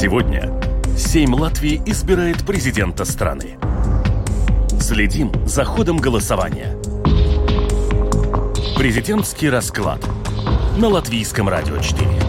Сегодня Сейм Латвии избирает президента страны. Следим за ходом голосования. Президентский расклад на Латвийском радио 4.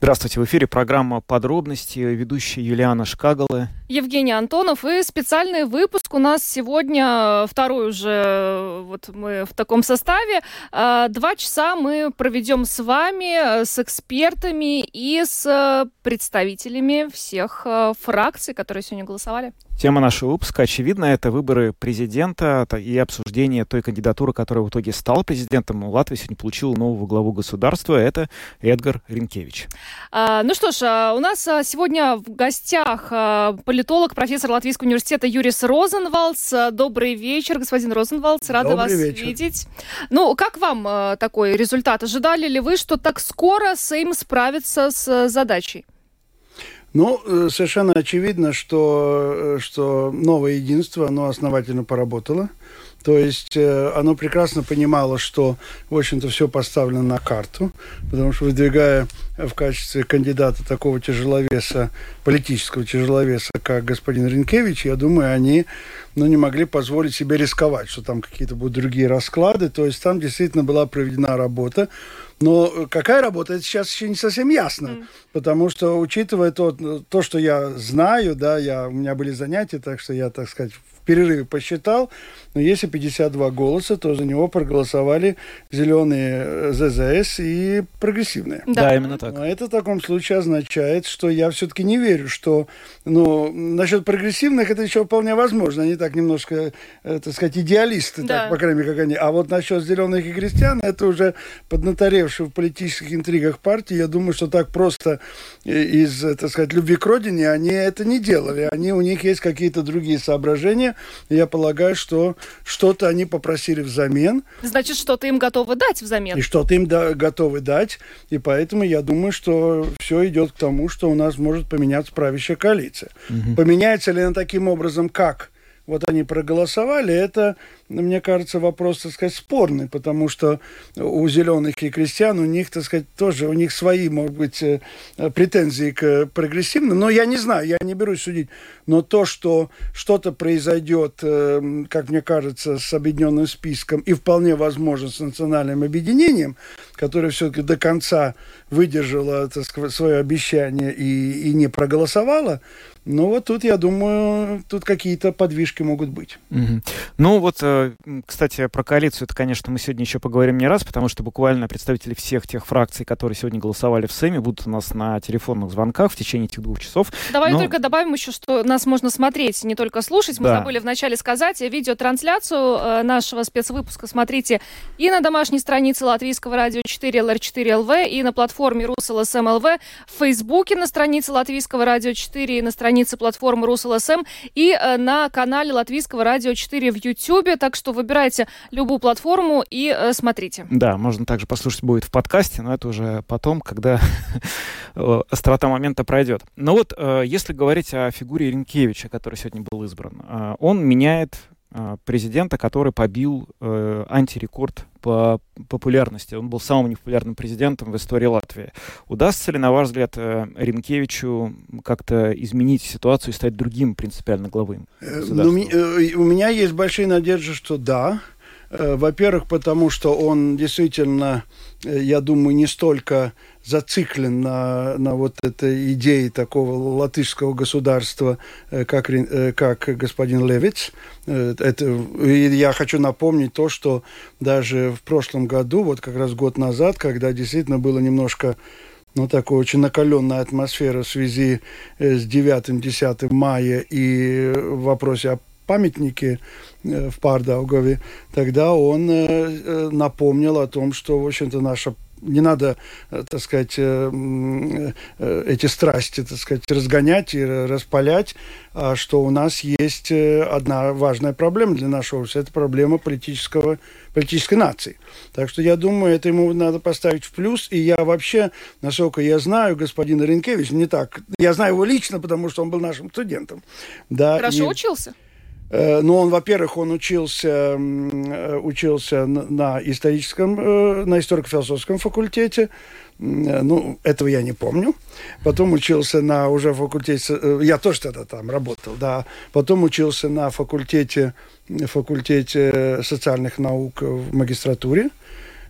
Здравствуйте, в эфире программа «Подробности», ведущая Юлиана Шкагала. Евгений Антонов и специальный выпуск у нас сегодня, второй уже, вот мы в таком составе. А, два часа мы проведем с вами, с экспертами и с представителями всех фракций, которые сегодня голосовали. Тема нашего выпуска, очевидно, это выборы президента и обсуждение той кандидатуры, которая в итоге стала президентом. Латвия сегодня получила нового главу государства. Это Эдгар Ринкевич. А, ну что ж, а, у нас а, сегодня в гостях политолог, профессор Латвийского университета Юрис Розенвалдс. Добрый вечер, господин Розенвалдс. Рада Добрый вас вечер. видеть. Ну, как вам такой результат? Ожидали ли вы, что так скоро Сейм справится с задачей? Ну, э, совершенно очевидно, что, э, что новое единство, оно основательно поработало. То есть э, оно прекрасно понимало, что, в общем-то, все поставлено на карту, потому что выдвигая в качестве кандидата такого тяжеловеса, политического тяжеловеса, как господин Ренкевич, я думаю, они ну, не могли позволить себе рисковать, что там какие-то будут другие расклады. То есть там действительно была проведена работа. Но какая работа, это сейчас еще не совсем ясно. Mm. Потому что, учитывая то, то, что я знаю, да, я, у меня были занятия, так что я, так сказать, перерыве посчитал, но если 52 голоса, то за него проголосовали зеленые э, ЗЗС и прогрессивные. Да, да именно так. А это в таком случае означает, что я все-таки не верю, что, ну, насчет прогрессивных это еще вполне возможно. Они так немножко, э, так сказать, идеалисты, да. так, по крайней мере, как они. А вот насчет зеленых и крестьян, это уже поднаторевшие в политических интригах партии. Я думаю, что так просто э, из, так сказать, любви к родине они это не делали. Они, у них есть какие-то другие соображения, я полагаю, что что-то они попросили взамен. Значит, что-то им готовы дать взамен. И что-то им да, готовы дать. И поэтому я думаю, что все идет к тому, что у нас может поменяться правящая коалиция. Угу. Поменяется ли она таким образом, как? Вот они проголосовали, это, мне кажется, вопрос, так сказать, спорный, потому что у зеленых и крестьян, у них, так сказать, тоже, у них свои, может быть, э, претензии к прогрессивным, но я не знаю, я не берусь судить, но то, что что-то произойдет, э, как мне кажется, с объединенным списком и вполне возможно с национальным объединением, которое все-таки до конца выдержало сказать, свое обещание и, и не проголосовало, ну вот тут, я думаю, тут какие-то подвижки могут быть. Угу. Ну вот, э, кстати, про коалицию, это, конечно, мы сегодня еще поговорим не раз, потому что буквально представители всех тех фракций, которые сегодня голосовали в Сэме, будут у нас на телефонных звонках в течение этих двух часов. Давай Но... только добавим еще, что нас можно смотреть, не только слушать. Мы да. забыли вначале сказать, видеотрансляцию э, нашего спецвыпуска смотрите и на домашней странице Латвийского радио 4 LR4 LV, и на платформе РусЛСМ ЛВ, в Фейсбуке на странице Латвийского радио 4 и на странице странице платформы РусЛСМ и э, на канале Латвийского радио 4 в Ютьюбе. Так что выбирайте любую платформу и э, смотрите. Да, можно также послушать будет в подкасте, но это уже потом, когда острота момента пройдет. Но вот э, если говорить о фигуре Ренкевича, который сегодня был избран, он меняет президента, который побил э, антирекорд по популярности. Он был самым непопулярным президентом в истории Латвии. Удастся ли, на ваш взгляд, э, Ренкевичу как-то изменить ситуацию и стать другим принципиально главым? Э, ну, э, у меня есть большие надежды, что да. Во-первых, потому что он действительно, я думаю, не столько зациклен на, на вот этой идее такого латышского государства, э, как, э, как господин Левиц. Э, это, и я хочу напомнить то, что даже в прошлом году, вот как раз год назад, когда действительно было немножко ну, такая очень накаленная атмосфера в связи с 9-10 мая и в вопросе о памятнике в Пардаугове, тогда он напомнил о том, что, в общем-то, наша не надо, э, так сказать, э, э, эти страсти, так сказать, разгонять и распалять, а что у нас есть одна важная проблема для нашего общества. Это проблема политического, политической нации. Так что я думаю, это ему надо поставить в плюс. И я вообще, насколько я знаю, господина Ренкевич, не так. Я знаю его лично, потому что он был нашим студентом. Да, Хорошо и... учился? Э, ну, он, во-первых, он учился, учился на историческом, на историко-философском факультете, ну, этого я не помню. Потом учился на уже факультете, я тоже тогда там работал, да. Потом учился на факультете, факультете социальных наук в магистратуре.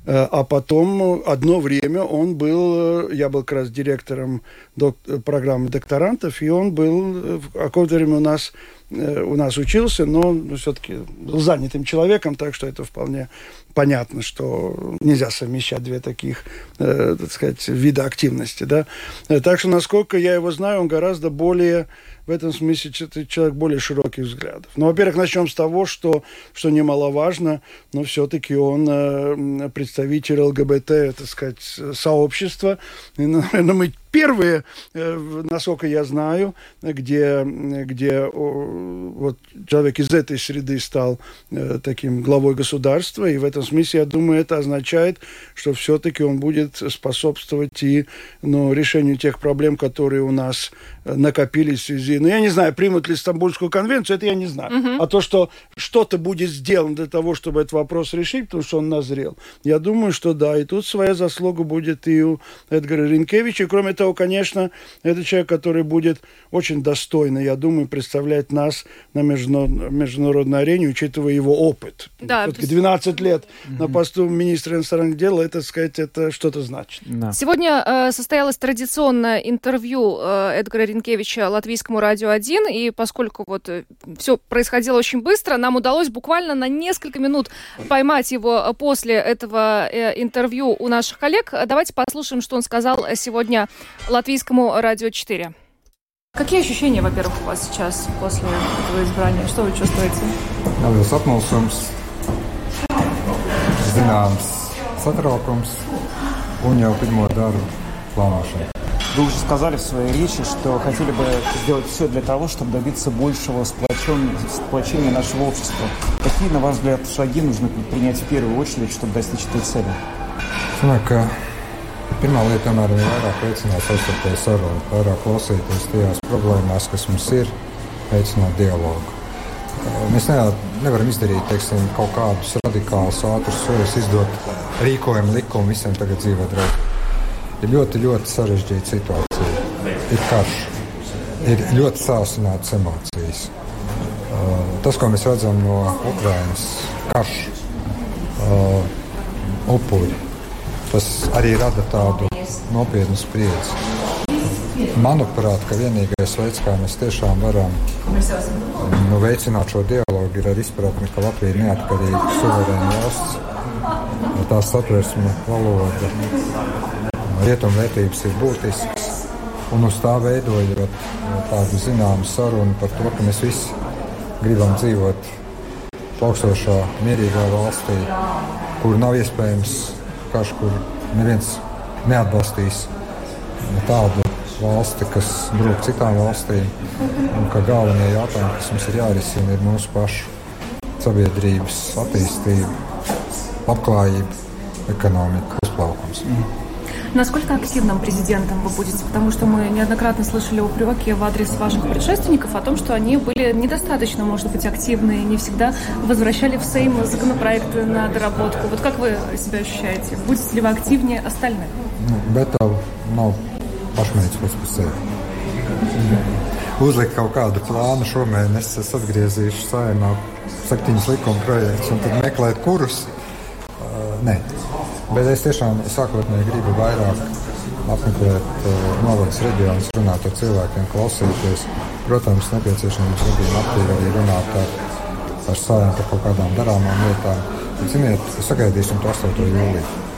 Э, а потом одно время он был, э, я был как раз директором док, программы докторантов, и он был э, какое-то время у нас, у нас учился, но все-таки был занятым человеком, так что это вполне понятно, что нельзя совмещать две таких, э, так сказать, вида активности. Да? Так что, насколько я его знаю, он гораздо более в этом смысле человек более широких взглядов. Ну, во-первых, начнем с того, что, что немаловажно, но все-таки он э, представитель ЛГБТ, так сказать, сообщества. И, наверное, мы первые, э, насколько я знаю, где, где вот человек из этой среды стал э, таким главой государства, и в этом смысле, я думаю, это означает, что все-таки он будет способствовать и ну, решению тех проблем, которые у нас накопились в связи... Ну, я не знаю, примут ли Стамбульскую конвенцию, это я не знаю. Uh-huh. А то, что что-то будет сделано для того, чтобы этот вопрос решить, потому что он назрел, я думаю, что да. И тут своя заслуга будет и у Эдгара Ринкевича. И кроме того, конечно, это человек, который будет очень достойно, я думаю, представлять нас на международной арене, учитывая его опыт. Да, Все-таки 12 лет uh-huh. на посту министра иностранных дел, это, сказать, это что-то значит. Да. Сегодня э, состоялось традиционное интервью э, Эдгара Ринкевича Ренкевича Латвийскому радио 1, и поскольку вот э, все происходило очень быстро, нам удалось буквально на несколько минут поймать его после этого э, интервью у наших коллег. Давайте послушаем, что он сказал сегодня Латвийскому радио 4. Какие ощущения, во-первых, у вас сейчас после этого избрания? Что вы чувствуете? Liels apmulsums, zināms satraukums un jau pirmo darbu plānošana. Вы уже сказали в своей речи, что хотели бы сделать все для того, чтобы добиться большего сплочения нашего общества. Какие, на ваш взгляд, шаги нужно предпринять в первую очередь, чтобы достичь этой цели? Sanāk, pirmā lieta tomēr ir vairāk veicināt savstarpēju sarunu, vairāk klausīties tajās problēmās, kas mums ir, veicināt dialogu. Mēs ne, nevaram izdarīt teiksim, kaut kādus radikālus, ātrus soļus, izdot rīkojumu, likumu visiem tagad dzīvot draugi ir ļoti, ļoti sarežģīta situācija. Ir karš, ir ļoti sāsinātas emocijas. Uh, tas, ko mēs redzam no Ukrainas, karš, uh, upuri, tas arī rada tādu nopietnu spriedzi. Manuprāt, ka vienīgais veids, kā mēs tiešām varam nu, veicināt šo dialogu, ir ar izpratni, ka Latvija ir neatkarīga, suverēna valsts, tās satversme, valoda, rietumvērtības ir būtisks. Un uz tā veidojot tādu zināmu sarunu par to, ka mēs visi gribam dzīvot plaukstošā, mierīgā valstī, kur nav iespējams karš, kur neviens neatbalstīs tādu valsti, kas brūk citām valstīm. Un ka galvenie jautājumi, kas mums ir jārisina, ir mūsu pašu sabiedrības attīstība, labklājība, ekonomika, uzplaukums. Mm. Насколько активным президентом вы будете? Потому что мы неоднократно слышали упреки в адрес ваших предшественников о том, что они были недостаточно, может быть, активны, не всегда возвращали в Сейм законопроекты на доработку. Вот как вы себя ощущаете? Будете ли вы активнее остальных? Tā nav pašmērķis pats par sevi. Uzlikt kaut kādu plānu šomēnes, es atgriezīšu saimā septiņus likuma projektus un tad meklēt kurus. Uh, nē, Bet es tiešām sākotnēji gribu vairāk apmeklēt uh, novadas reģionus, runāt ar cilvēkiem, klausīties. Protams, nepieciešams gadījumā aktīvi arī runāt ar, ar saviem par kaut kādām darāmām lietām. Ziniet, sagaidīsim to 8. jūliju.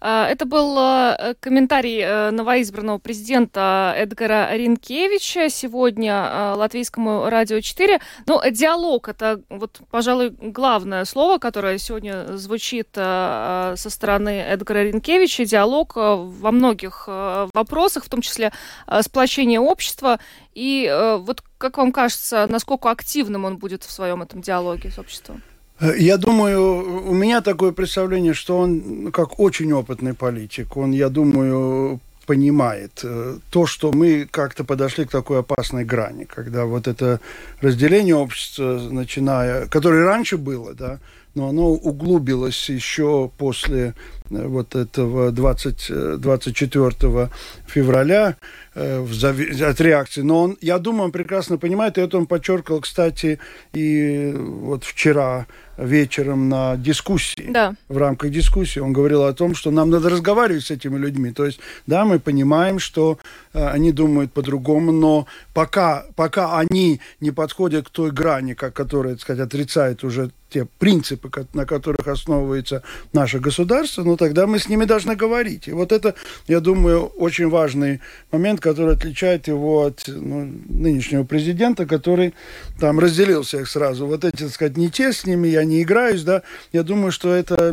А, это был э, комментарий э, новоизбранного президента Эдгара Ринкевича сегодня э, латвийскому радио 4. Ну, диалог — это, вот, пожалуй, главное слово, которое сегодня звучит со стороны Эдгара Ринкевича. Диалог во многих вопросах, в том числе сплочение общества. И вот как вам кажется, насколько активным он будет в своем этом диалоге с обществом? Я думаю, у меня такое представление, что он как очень опытный политик. Он, я думаю, понимает то, что мы как-то подошли к такой опасной грани, когда вот это разделение общества, начиная, которое раньше было, да, но оно углубилось еще после э, вот этого 20, 24 э, февраля э, от реакции. Но он, я думаю, он прекрасно понимает, и это он подчеркивал, кстати, и вот вчера вечером на дискуссии, да. в рамках дискуссии. Он говорил о том, что нам надо разговаривать с этими людьми. То есть, да, мы понимаем, что э, они думают по-другому, но пока, пока они не подходят к той грани, как, которая, так сказать, отрицает уже те принципы, на которых основывается наше государство, ну тогда мы с ними должны говорить. И вот это, я думаю, очень важный момент, который отличает его от ну, нынешнего президента, который там разделил всех сразу. Вот эти, так сказать, не те с ними, я не играюсь, да, я думаю, что это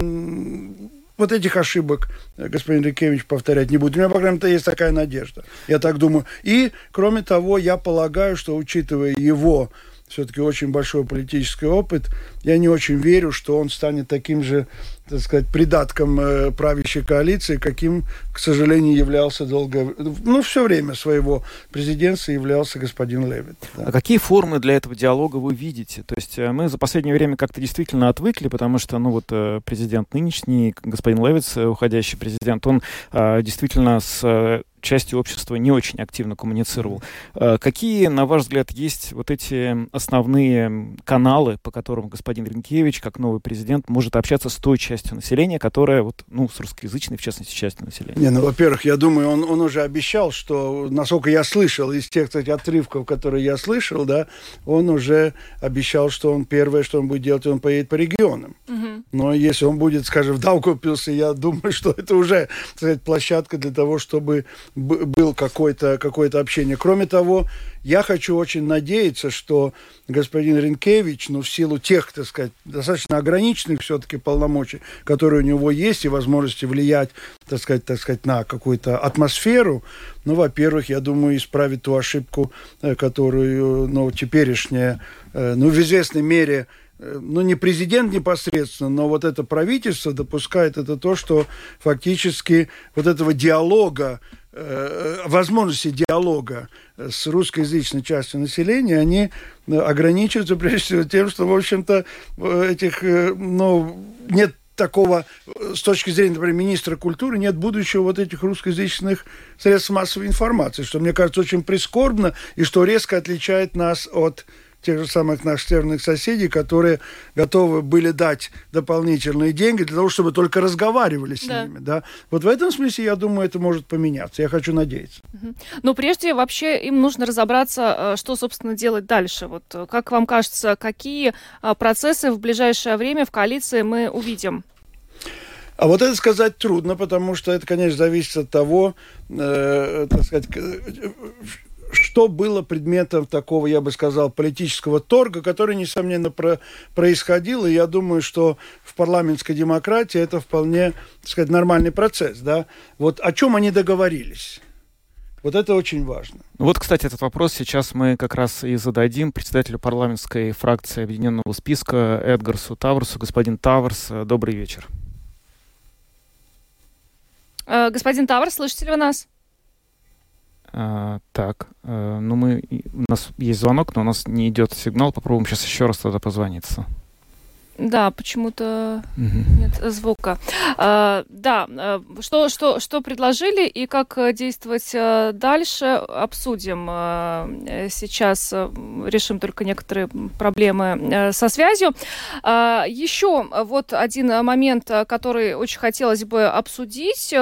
вот этих ошибок господин Рикевич повторять не будет. У меня, по крайней мере, есть такая надежда. Я так думаю. И, кроме того, я полагаю, что, учитывая его все-таки очень большой политический опыт. Я не очень верю, что он станет таким же, так сказать, придатком э, правящей коалиции, каким, к сожалению, являлся долгое, ну, все время своего президентства являлся господин Левит. Да. А какие формы для этого диалога вы видите? То есть э, мы за последнее время как-то действительно отвыкли, потому что, ну, вот э, президент нынешний, господин Левиц, уходящий президент, он действительно с частью общества не очень активно коммуницировал. Э, какие, на ваш взгляд, есть вот эти основные каналы, по которым господин Ренкевич, как новый президент, может общаться с той частью населения, которая, вот, ну, с русскоязычной, в частности, частью населения? Не, ну, во-первых, я думаю, он, он уже обещал, что, насколько я слышал, из тех, кстати, отрывков, которые я слышал, да, он уже обещал, что он первое, что он будет делать, он поедет по регионам. Угу. Но если он будет, скажем, в Даугавпилсе, я думаю, что это уже, сказать, площадка для того, чтобы был какое-то какое общение. Кроме того, я хочу очень надеяться, что господин Ренкевич, ну, в силу тех, так сказать, достаточно ограниченных все-таки полномочий, которые у него есть, и возможности влиять, так сказать, так сказать, на какую-то атмосферу, ну, во-первых, я думаю, исправить ту ошибку, э, которую, ну, теперешняя, э, ну, в известной мере, э, ну, не президент непосредственно, но вот это правительство допускает это то, что фактически вот этого диалога возможности диалога с русскоязычной частью населения, они э, ограничиваются прежде всего тем, что, в общем-то, этих, э, ну, нет такого, с точки зрения, например, министра культуры, нет будущего вот этих русскоязычных средств массовой информации, что, мне кажется, очень прискорбно и что резко отличает нас от тех же самых наших северных соседей, которые готовы были дать дополнительные деньги для того, чтобы только разговаривали с да. ними. Да? Вот в этом смысле, я думаю, это может поменяться. Я хочу надеяться. Но прежде вообще им нужно разобраться, э, что, собственно, делать дальше. Вот э, как вам кажется, какие э, процессы в ближайшее время в коалиции мы увидим? А вот это сказать трудно, потому что это, конечно, зависит от того, э, так сказать, что было предметом такого, я бы сказал, политического торга, который, несомненно, про происходил, и я думаю, что в парламентской демократии это вполне, так сказать, нормальный процесс, да. Вот о чем они договорились? Вот это очень важно. Вот, кстати, этот вопрос сейчас мы как раз и зададим председателю парламентской фракции Объединенного списка Эдгарсу Таврсу. Господин Таврс, добрый вечер. Э, господин Таврс, слышите ли вы нас? А, так, а, ну мы, у нас есть звонок, но у нас не идет сигнал. Попробуем сейчас еще раз тогда позвониться. Да, почему-то угу. нет звука. А, да, а, что, что, что предложили и как действовать а, дальше, обсудим. Сейчас решим только некоторые проблемы со связью. А, еще вот один момент, который очень хотелось бы обсудить.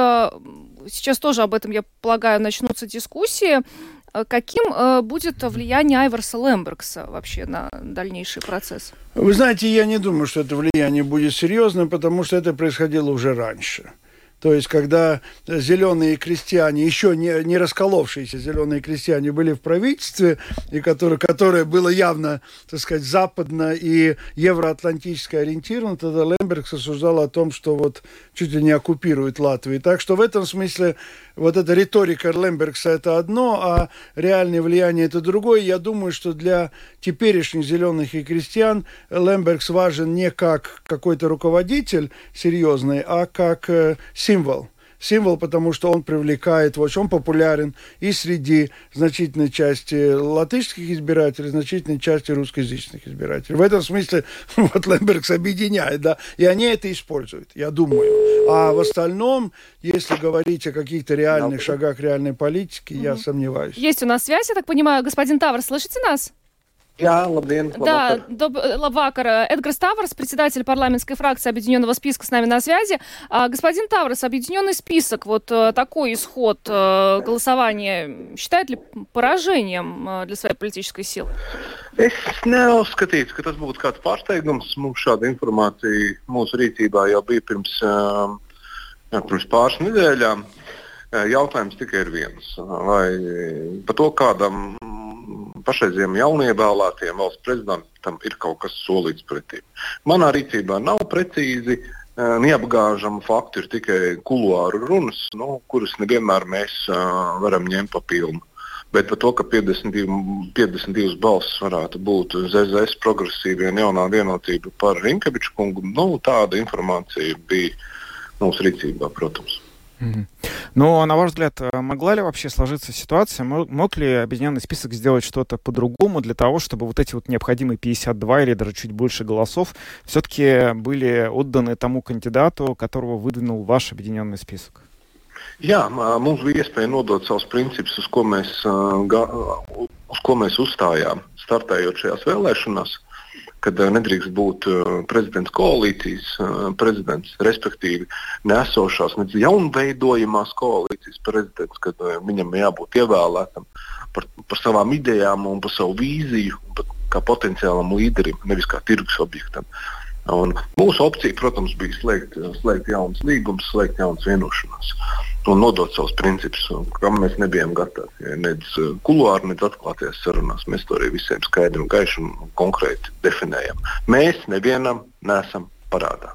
Сейчас тоже об этом, я полагаю, начнутся дискуссии. Э, каким э, будет влияние Айверса Лембергса вообще на дальнейший процесс? Вы знаете, я не думаю, что это влияние будет серьезным, потому что это происходило уже раньше. То есть, когда зеленые крестьяне, еще не, не расколовшиеся зеленые крестьяне были в правительстве, и которые, которое было явно, так сказать, западно и евроатлантически ориентировано, тогда Лембергс осуждал о том, что вот чуть ли не оккупирует Латвию. Так что в этом смысле вот эта риторика Лембергса это одно, а реальное влияние это другое. Я думаю, что для теперешних зеленых и крестьян Лембергс важен не как какой-то руководитель серьезный, а как э, символ символ, потому что он привлекает, вот он популярен и среди значительной части латышских избирателей, значительной части русскоязычных избирателей. В этом смысле вот Лембергс объединяет, да, и они это используют, я думаю. А в остальном, если говорить о каких-то реальных шагах реальной политики, я сомневаюсь. Есть у нас связь, я так понимаю. Господин Тавр, слышите нас? Jā, labdien! Да, доб... Лавакар. Эдгар Ставрос, председатель парламентской фракции Объединенного списка, с нами на связи. А, господин Таврос, Объединенный список, вот э, такой исход э, голосования, считает ли поражением э, для своей политической силы? Es neuzskatītu, ka tas būtu kāds pārsteigums. Mums šāda informācija mūsu rīcībā jau bija pirms, jā, pirms pāris nedēļām. Jautājums tikai ir viens. Vai par to kādam pašreizējiem jaunievēlētiem valsts prezidentam ir kaut kas solīts pretī. Manā rīcībā nav precīzi uh, neapgāžama fakti, ir tikai kuluāru runas, nu, kuras nevienmēr mēs uh, varam ņemt pa pilnu. Bet par to, ka 52, 52 balsis varētu būt ZZS progresīvie un jaunā vienotība par Rinkeviču kungu, nu, tāda informācija bija mūsu rīcībā, protams. Но, на ваш взгляд, э, могла ли вообще сложиться ситуация, мог ли объединенный список сделать что-то по-другому для того, чтобы вот эти вот необходимые 52 или даже чуть больше голосов все-таки были отданы тому кандидату, которого выдвинул ваш объединенный список? Jā, mums bija iespēja nodot savus principus, uz ko mēs, uz ko mēs uzstājām, startējot šajās vēlēšanās. Kad uh, nedrīkst būt uh, prezidents koalīcijas uh, prezidents, respektīvi nesošās, ne jaunveidojamās koalīcijas prezidents, kad viņam jābūt ievēlētam par, par savām idejām un par savu vīziju, kā potenciālam līderim, nevis kā tirgus objektam. Un mūsu opcija, protams, bija slēgt, slēgt jaunas līgumus, slēgt jaunas vienošanās un nodot savus principus, kam mēs nebijām gatavi. Nec eh, kuluāri, nec atklātajās sarunās. Mēs to arī visiem skaidri un gaiši un konkrēti definējam. Mēs nevienam nesam парада.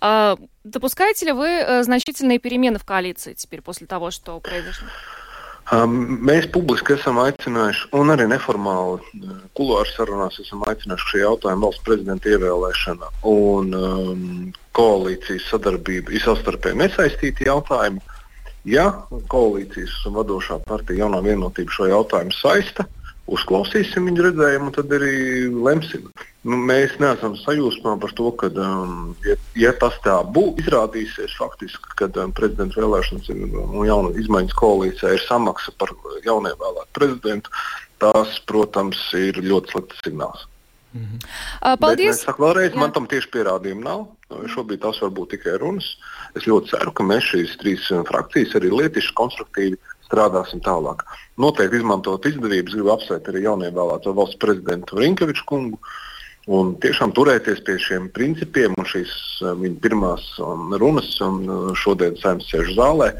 А, допускаете ли вы э, значительные перемены в коалиции теперь после того, что произошло? Um, mēs publiski esam aicinājuši, un arī neformāli uh, kulāru sarunās esam aicinājuši šī jautājuma valsts prezidenta ievēlēšana un um, koalīcijas sadarbība ir savstarpēji nesaistīti jautājumi. Ja koalīcijas vadošā partija jaunā vienotība šo jautājumu saista, uzklausīsim viņu redzējumu un tad arī lemsim. Nu, mēs neesam sajūsmā par to, ka, um, ja, ja tas tā būs, izrādīsies faktiski, ka um, prezidenta vēlēšanas ir, un jauna izmaiņas koalīcijā ir samaksa par jaunievēlētu prezidentu, tas, protams, ir ļoti slikts signāls. Mm -hmm. uh, paldies! Bet, saku, vēlreiz, man tam tieši pierādījumu nav. Šobrīd tas var būt tikai runas. Es ļoti ceru, ka mēs šīs trīs frakcijas arī lietišķi, konstruktīvi strādāsim tālāk. Noteikti izmantot izdevības, gribu apsveikt arī jaunievēlēto valsts prezidentu Rinkeviču kungu. Un tiešām turēties pie šiem principiem un šīs uh, viņa pirmās um, runas, un uh, šodien saimnes sēž zālē,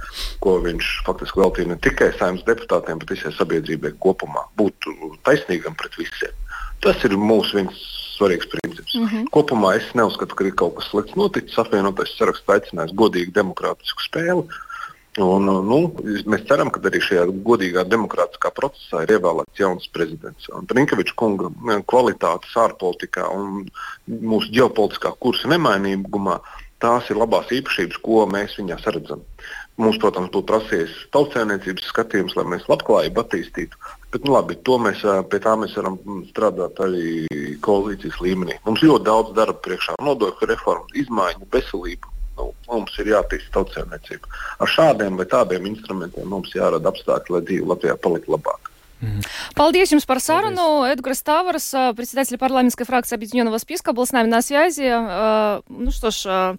ko viņš faktiski veltīja ne tikai saimnes deputātiem, bet visai sabiedrībai kopumā. Būt taisnīgam pret visiem. Tas ir mūsu viens svarīgs princips. Mm -hmm. Kopumā es neuzskatu, ka ir kaut kas slikts noticis. Apvienotais saraksts aicinājis godīgu demokrātisku spēli. Un, nu, mēs ceram, ka arī šajā godīgā demokrātiskā procesā ir ievēlēts jauns prezidents. Brinkeviča kunga kvalitātes ārpolitikā un mūsu ģeopolitiskā kursa nemainīgumā tās ir labās īpašības, ko mēs viņā redzam. Mums, protams, būtu prasījis tautsēmniecības skatījums, lai mēs labklājību attīstītu. Bet, nu, labi, mēs, pie tā mēs varam strādāt arī koalīcijas līmenī. Mums ļoti daudz darba priekšā - nodokļu reforma, izmaiņu, veselību, Nu, mums ir jātīsta tautsēmniecība. Ar šādiem vai tādiem instrumentiem mums jārada apstākļi, lai dzīve Latvijā paliktu labāka. Paldies jums par sarunu. Эдгар Ставрос, председатель парламентской фракции Объединенного списка, был с нами на связи. Ну что ж,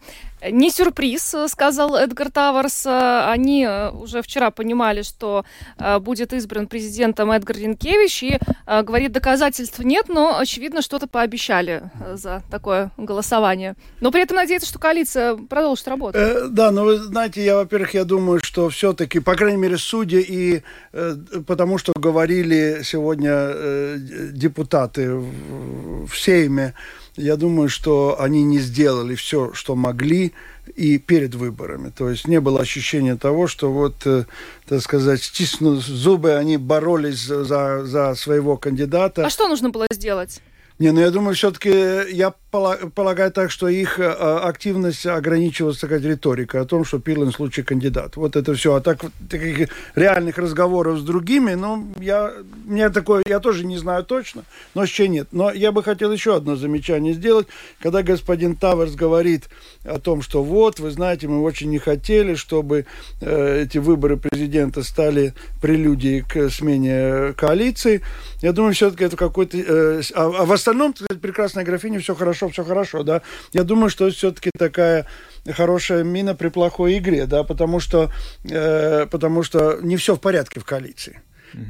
Не сюрприз, сказал Эдгар Таварс. Они э, уже вчера понимали, что э, будет избран президентом Эдгар Ренкевич, и э, говорит, доказательств нет, но, очевидно, что-то пообещали за такое голосование. Но при этом надеется, что коалиция продолжит работать. Э, да, но вы знаете, я, во-первых, я думаю, что все-таки, по крайней мере, судьи и э, потому что говорили сегодня э, депутаты в, в Сейме, я думаю, что они не сделали все, что могли и перед выборами. То есть не было ощущения того, что вот, э, так сказать, стиснув зубы, они боролись за, за своего кандидата. А что нужно было сделать? Не, ну я думаю, все-таки я полагаю так, что их э, активность ограничивалась сказать, риторикой о том, что Пилин случай кандидат. Вот это все. А так таких реальных разговоров с другими, ну, я, мне такое, я тоже не знаю точно, но еще нет. Но я бы хотел еще одно замечание сделать. Когда господин Таверс говорит о том, что вот, вы знаете, мы очень не хотели, чтобы э, эти выборы президента стали прелюдией к смене коалиции. Я думаю, все-таки это какой-то... Э, а, а в остальном, сказать, прекрасная графиня, все хорошо, все хорошо, да. Я думаю, что все-таки такая хорошая мина при плохой игре, да, потому что, э, потому что не все в порядке в коалиции.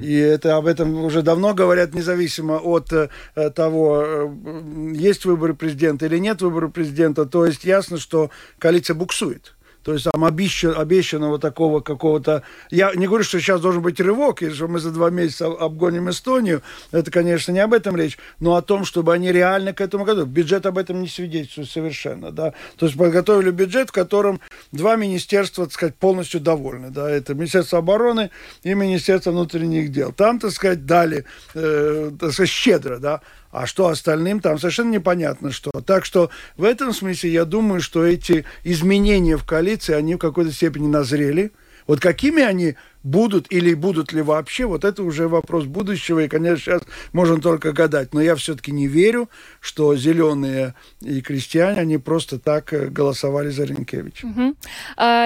И это об этом уже давно говорят, независимо от э, того, э, есть выборы президента или нет выборов президента. То есть ясно, что коалиция буксует. То есть там обещан, обещанного такого какого-то... Я не говорю, что сейчас должен быть рывок, и что мы за два месяца обгоним Эстонию. Это, конечно, не об этом речь, но о том, чтобы они реально к этому готовы. Бюджет об этом не свидетельствует совершенно. Да? То есть подготовили бюджет, в котором два министерства, так сказать, полностью довольны. Да? Это Министерство обороны и Министерство внутренних дел. Там, так сказать, дали э, так сказать, щедро. Да? А что остальным там совершенно непонятно что. Так что в этом смысле я думаю, что эти изменения в коалиции, они в какой-то степени назрели. Вот какими они будут или будут ли вообще, вот это уже вопрос будущего, и, конечно, сейчас можно только гадать. Но я все-таки не верю, что зеленые и крестьяне, они просто так э, голосовали за Ренкевича. Угу.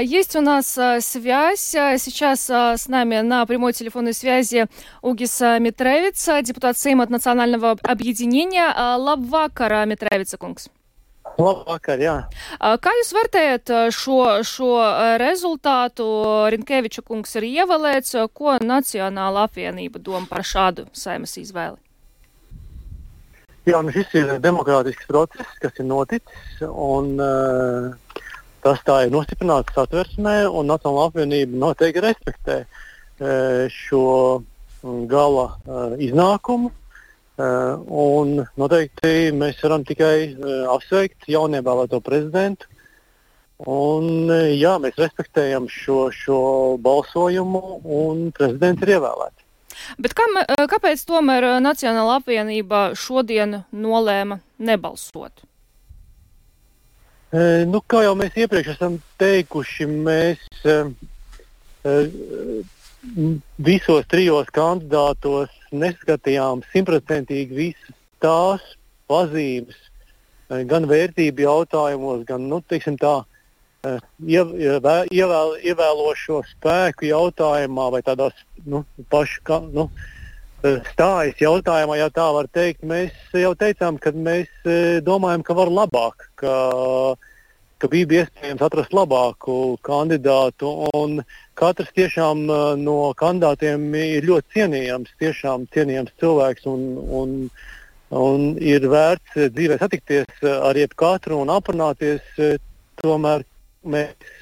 Есть у нас а, связь. А, сейчас с нами на прямой телефонной связи Угис Митревиц, депутат Сейма от Национального объединения Лабвакара Митревица Кунгс. Labvakar, jā. Kā jūs vērtējat šo, šo rezultātu? Rinkeviča kungs ir ievēlēts. Ko Nacionāla apvienība domā par šādu saimas izvēli? Jā, nu šis ir demokrātisks process, kas ir noticis. Un, uh, tas tā ir nostiprināts satversmē, un Nacionāla apvienība noteikti respektē uh, šo gala uh, iznākumu. Uh, un noteikti mēs varam tikai uh, apsveikt jaunievēlēto prezidentu. Un, uh, jā, mēs respektējam šo, šo balsojumu, un prezidents ir ievēlēts. Bet kam, kāpēc tomēr Nacionāla apvienība šodien nolēma nebalsot? Nu, kā jau mēs iepriekš esam teikuši, mēs visos trijos kandidātos neskatījām simtprocentīgi visas tās pazīmes, eh, gan vērtību jautājumos, gan nu, tā, eh, ievēl, ievēlošo spēku jautājumā vai tādās nu, pašu nu, eh, stājas jautājumā, ja tā var teikt. Mēs jau teicām, ka mēs domājam, ka var labāk. Ka, ka bija iespējams atrast labāku kandidātu. Uh, katrs tiešām no kandidātiem ir ļoti cienījams, tiešām cienījams cilvēks un, un, un ir vērts dzīvē satikties ar jebkatru un aprunāties. Tomēr mēs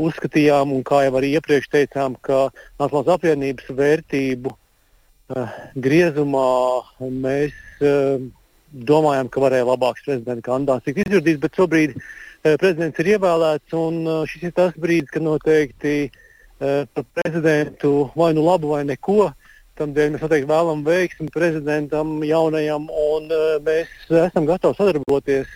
uzskatījām, un kā jau arī iepriekš teicām, ka Nacionālās apvienības vērtību uh, griezumā mēs uh, domājam, ka varēja labāks prezidenta kandidāts tikt izvirzīts, bet šobrīd uh, prezidents ir ievēlēts, un uh, šis ir tas brīdis, kad noteikti Eh, par prezidentu vai nu labu vai neko. Tādēļ mēs noteikti vēlamies veiksmi prezidentam jaunajam, un mēs esam gatavi sadarboties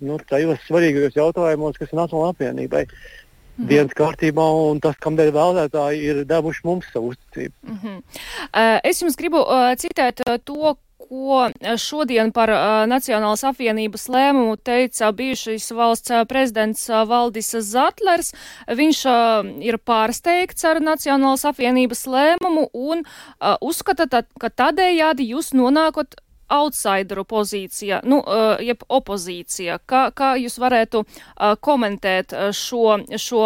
nu, tajos svarīgākos jautājumos, kas ir Nacionālajai apvienībai. Mm -hmm. dienas kārtībā, un tas, kādēļ vēlētāji ir devuši mums savu uzticību. Mm -hmm. es jums gribu uh, citēt to, ko eh, šodien par uh, Nacionālas apvienības lēmumu teica bijušais valsts uh, prezidents Valdis Zatlers. Viņš ir pārsteigts ar Nacionālas apvienības lēmumu un uzskata, ka tādējādi jūs nonākot outsideru pozīcija, nu, jeb opozīcija. Kā, kā jūs varētu komentēt šo, šo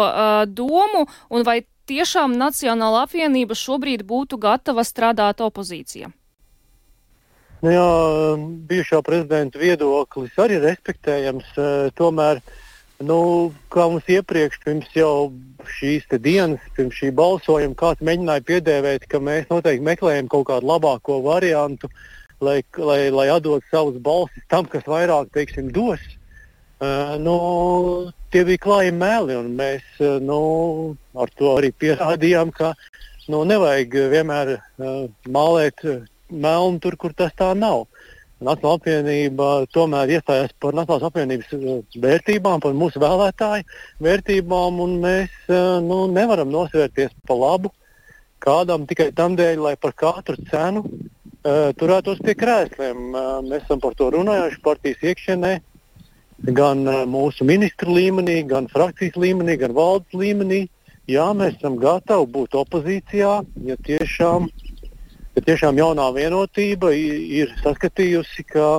domu un vai tiešām Nacionāla apvienība šobrīd būtu gatava strādāt opozīcijā? Nu, jā, bijušā prezidenta viedoklis arī respektējams. Eh, tomēr, nu, kā mums iepriekš, pirms jau šīs dienas, pirms šī balsojuma, kāds mēģināja piedēvēt, ka mēs noteikti meklējam kaut kādu labāko variantu, lai, lai, lai atdotu savus balsis tam, kas vairāk teiksim, dos. Uh, nu, tie bija klāji meli, un mēs uh, nu, ar to arī pierādījām, ka nu, nevajag vienmēr uh, mālēt melnu tur, kur tas tā nav. Nacionāla apvienība tomēr iestājās par Nacionālās apvienības uh, vērtībām, par mūsu vēlētāju vērtībām, un mēs uh, nu, nevaram nosvērties pa labu kādam tikai tam dēļ, lai par katru cenu uh, turētos pie krēsliem. Uh, mēs esam par to runājuši partijas iekšienē, gan uh, mūsu ministru līmenī, gan frakcijas līmenī, gan valdes līmenī. Jā, mēs esam gatavi būt opozīcijā, ja tiešām uh, ka tiešām jaunā vienotība ir saskatījusi, ka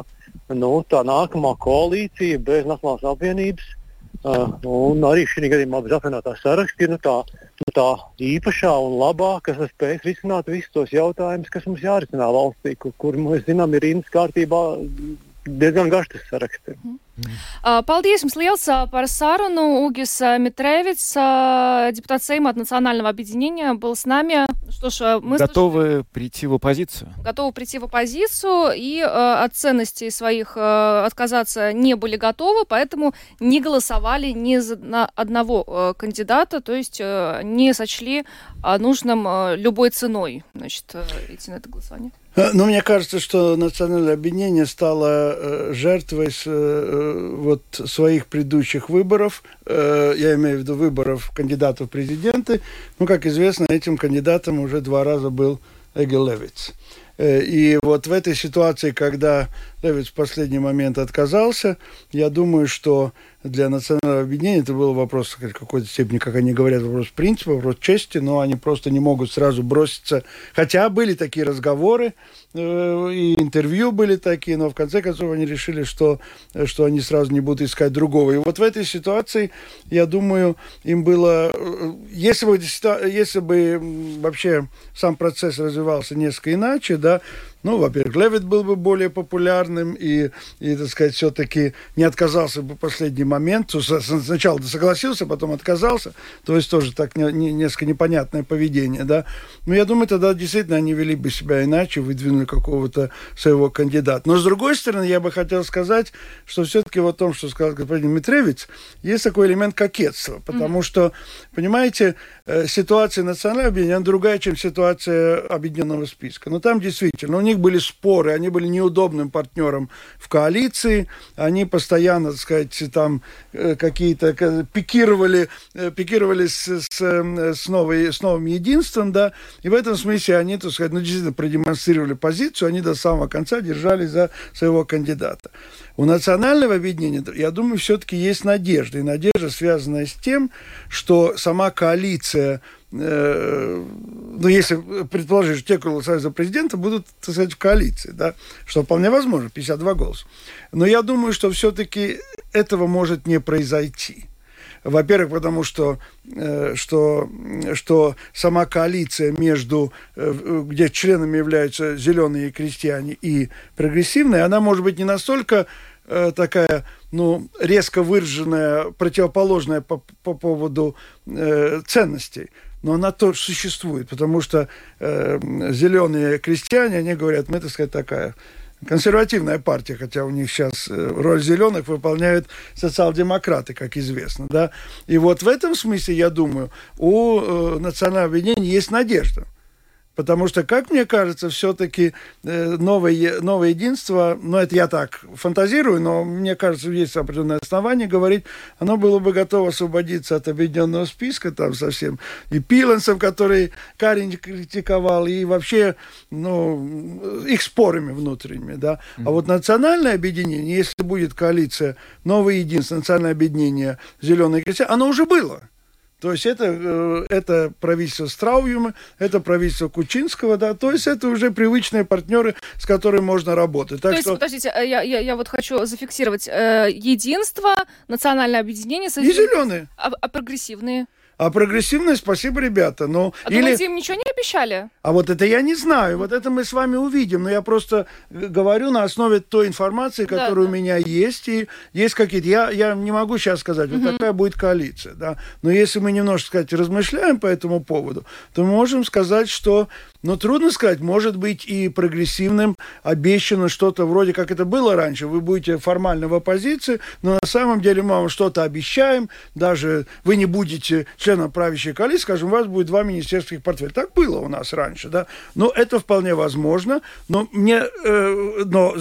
nu, tā nākamā koalīcija bez Nacionālās apvienības uh, un arī šī gadījumā bez apvienotās saraksta ir nu, tā, nu, tā īpašā un labā, kas spēj risināt visus tos jautājumus, kas mums jārisina valstī, kur, kur mēs zinām, ir rindas kārtībā diezgan garš tas saraksts. Mm. Paldies jums liels par sarunu. Угис Митревец, депутат Сейма от Национального объединения, был с нами. Что ж, мы готовы слышали... прийти в оппозицию. Готовы прийти в оппозицию и от ценностей своих отказаться не были готовы, поэтому не голосовали ни за одного кандидата, то есть не сочли нужным любой ценой значит, идти на это голосование. Э, ну, мне кажется, что национальное объединение стало э, жертвой с, э, вот, своих предыдущих выборов. Я имею в виду выборов кандидатов в президенты. Ну, как известно, этим кандидатом уже два раза был Эгил Левиц. И вот в этой ситуации, когда Левиц в последний момент отказался, я думаю, что для национального объединения это был вопрос в какой-то степени, как они говорят, вопрос принципа, вопрос чести, но они просто не могут сразу броситься. Хотя были такие разговоры, э, и интервью были такие, но в конце концов они решили, что, что они сразу не будут искать другого. И вот в этой ситуации, я думаю, им было... Э, если бы, если бы вообще сам процесс развивался несколько иначе, да, ну, во-первых, Левит был бы более популярным и, и так сказать, все-таки не отказался бы в последний момент. Сначала согласился, потом отказался. То есть тоже так не, не, несколько непонятное поведение, да. Но я думаю, тогда действительно они вели бы себя иначе, выдвинули какого-то своего кандидата. Но, с другой стороны, я бы хотел сказать, что все-таки в том, что сказал господин Митревич, есть такой элемент кокетства. Потому mm-hmm. что, понимаете, э, ситуация национального объединения другая, чем ситуация объединенного списка. Но там действительно, у них были споры, они были неудобным партнером в коалиции, они постоянно, так сказать, там э, какие-то пикировали, э, пикировали с, с, э, с, новой, с новым единством, да, и в этом смысле они, так сказать, ну, действительно продемонстрировали позицию, они до самого конца держались за своего кандидата. У национального объединения, я думаю, все-таки есть надежда, и надежда связанная с тем, что сама коалиция Э, ну, если предположить, что те, кто голосуют за президента, будут, так сказать, в коалиции, да, что вполне возможно, 52 голоса. Но я думаю, что все-таки этого может не произойти. Во-первых, потому что, э, что, что сама коалиция между, э, где членами являются зеленые крестьяне и прогрессивные, она может быть не настолько такая, ну, резко выраженная, противоположная по, по поводу э, ценностей но она тоже существует, потому что э, зеленые крестьяне, они говорят, мы, так сказать, такая консервативная партия, хотя у них сейчас э, роль зеленых выполняют социал-демократы, как известно, да. И вот в этом смысле, я думаю, у э, национального объединения есть надежда. Потому что, как мне кажется, все-таки э, новое, новое единство, ну, это я так фантазирую, но мне кажется, есть определенное основание говорить, оно было бы готово освободиться от объединенного списка там совсем, и Пиленсов, который Карин критиковал, и вообще, ну, их спорами внутренними, да. А вот национальное объединение, если будет коалиция новое единство, национальное объединение зеленые крестьяне, оно уже было. То есть это, э, это правительство Страуюма, это правительство Кучинского, да, то есть это уже привычные партнеры, с которыми можно работать. Так то что... есть, подождите, э, я, я, я вот хочу зафиксировать. Э, единство, национальное объединение... И зеленые. А, а прогрессивные? А прогрессивные, спасибо, ребята. Но а или... думаете, им ничего не обещали? А вот это я не знаю. Вот это мы с вами увидим. Но я просто говорю на основе той информации, которая да, да. у меня есть. И есть какие-то... Я, я не могу сейчас сказать, вот угу. такая будет коалиция. Да? Но если мы немножко, сказать, размышляем по этому поводу, то мы можем сказать, что но трудно сказать, может быть и прогрессивным обещано что-то вроде как это было раньше. Вы будете формально в оппозиции, но на самом деле мы вам что-то обещаем. Даже вы не будете членом правящей коалиции, скажем, у вас будет два министерских портфеля. Так было у нас раньше, да. Но это вполне возможно. Но мне, э, но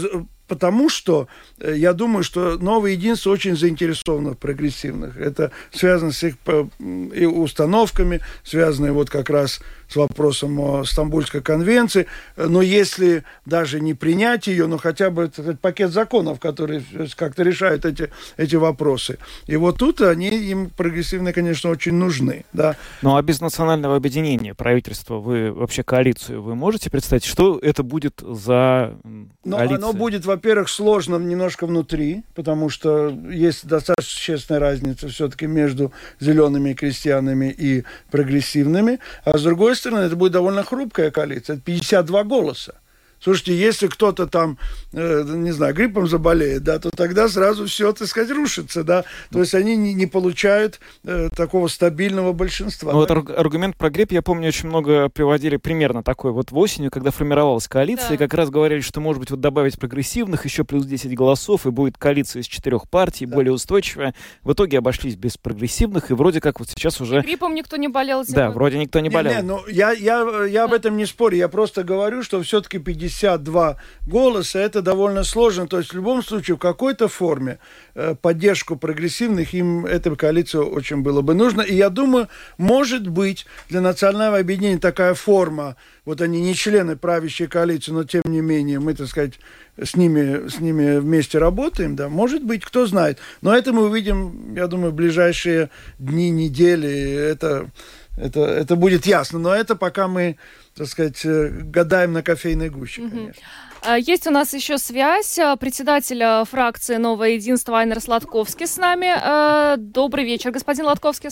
потому что э, я думаю, что новое единство очень заинтересовано в прогрессивных. Это связано с их установками, связано вот как раз с вопросом о Стамбульской конвенции. Но если даже не принять ее, но хотя бы сказать, пакет законов, которые как-то решают эти, эти вопросы. И вот тут они им прогрессивные, конечно, очень нужны. Да. Ну а без национального объединения правительства вы вообще коалицию вы можете представить, что это будет за ну, коалиция? оно будет, во-первых, сложно немножко внутри, потому что есть достаточно существенная разница все-таки между зелеными крестьянами и прогрессивными. А с другой стороны, это будет довольно хрупкая коалиция. Это 52 голоса. Слушайте, если кто-то там, э, не знаю, гриппом заболеет, да, то тогда сразу все, так сказать, рушится, да. То есть они не, не получают э, такого стабильного большинства. Ну, да? вот аргумент про грипп, я помню, очень много приводили примерно такой. Вот в осенью, когда формировалась коалиция, да. как раз говорили, что, может быть, вот добавить прогрессивных еще плюс 10 голосов, и будет коалиция из четырех партий, да. более устойчивая. В итоге обошлись без прогрессивных, и вроде как вот сейчас уже... И гриппом никто не болел. Зимой. Да, вроде никто не болел. Не, не, ну, я, я, я об этом не спорю, я просто говорю, что все-таки 50 52 голоса, это довольно сложно. То есть в любом случае в какой-то форме э, поддержку прогрессивных им этой коалиции очень было бы нужно. И я думаю, может быть для национального объединения такая форма, вот они не члены правящей коалиции, но тем не менее мы, так сказать, с ними, с ними вместе работаем, да, может быть, кто знает. Но это мы увидим, я думаю, в ближайшие дни, недели, это, это, это будет ясно. Но это пока мы так сказать, э, гадаем на кофейной гуще, конечно. А, есть у нас еще связь. А, председатель фракции «Новое единство» Айнер Сладковский с нами. А, добрый вечер, господин Латковский.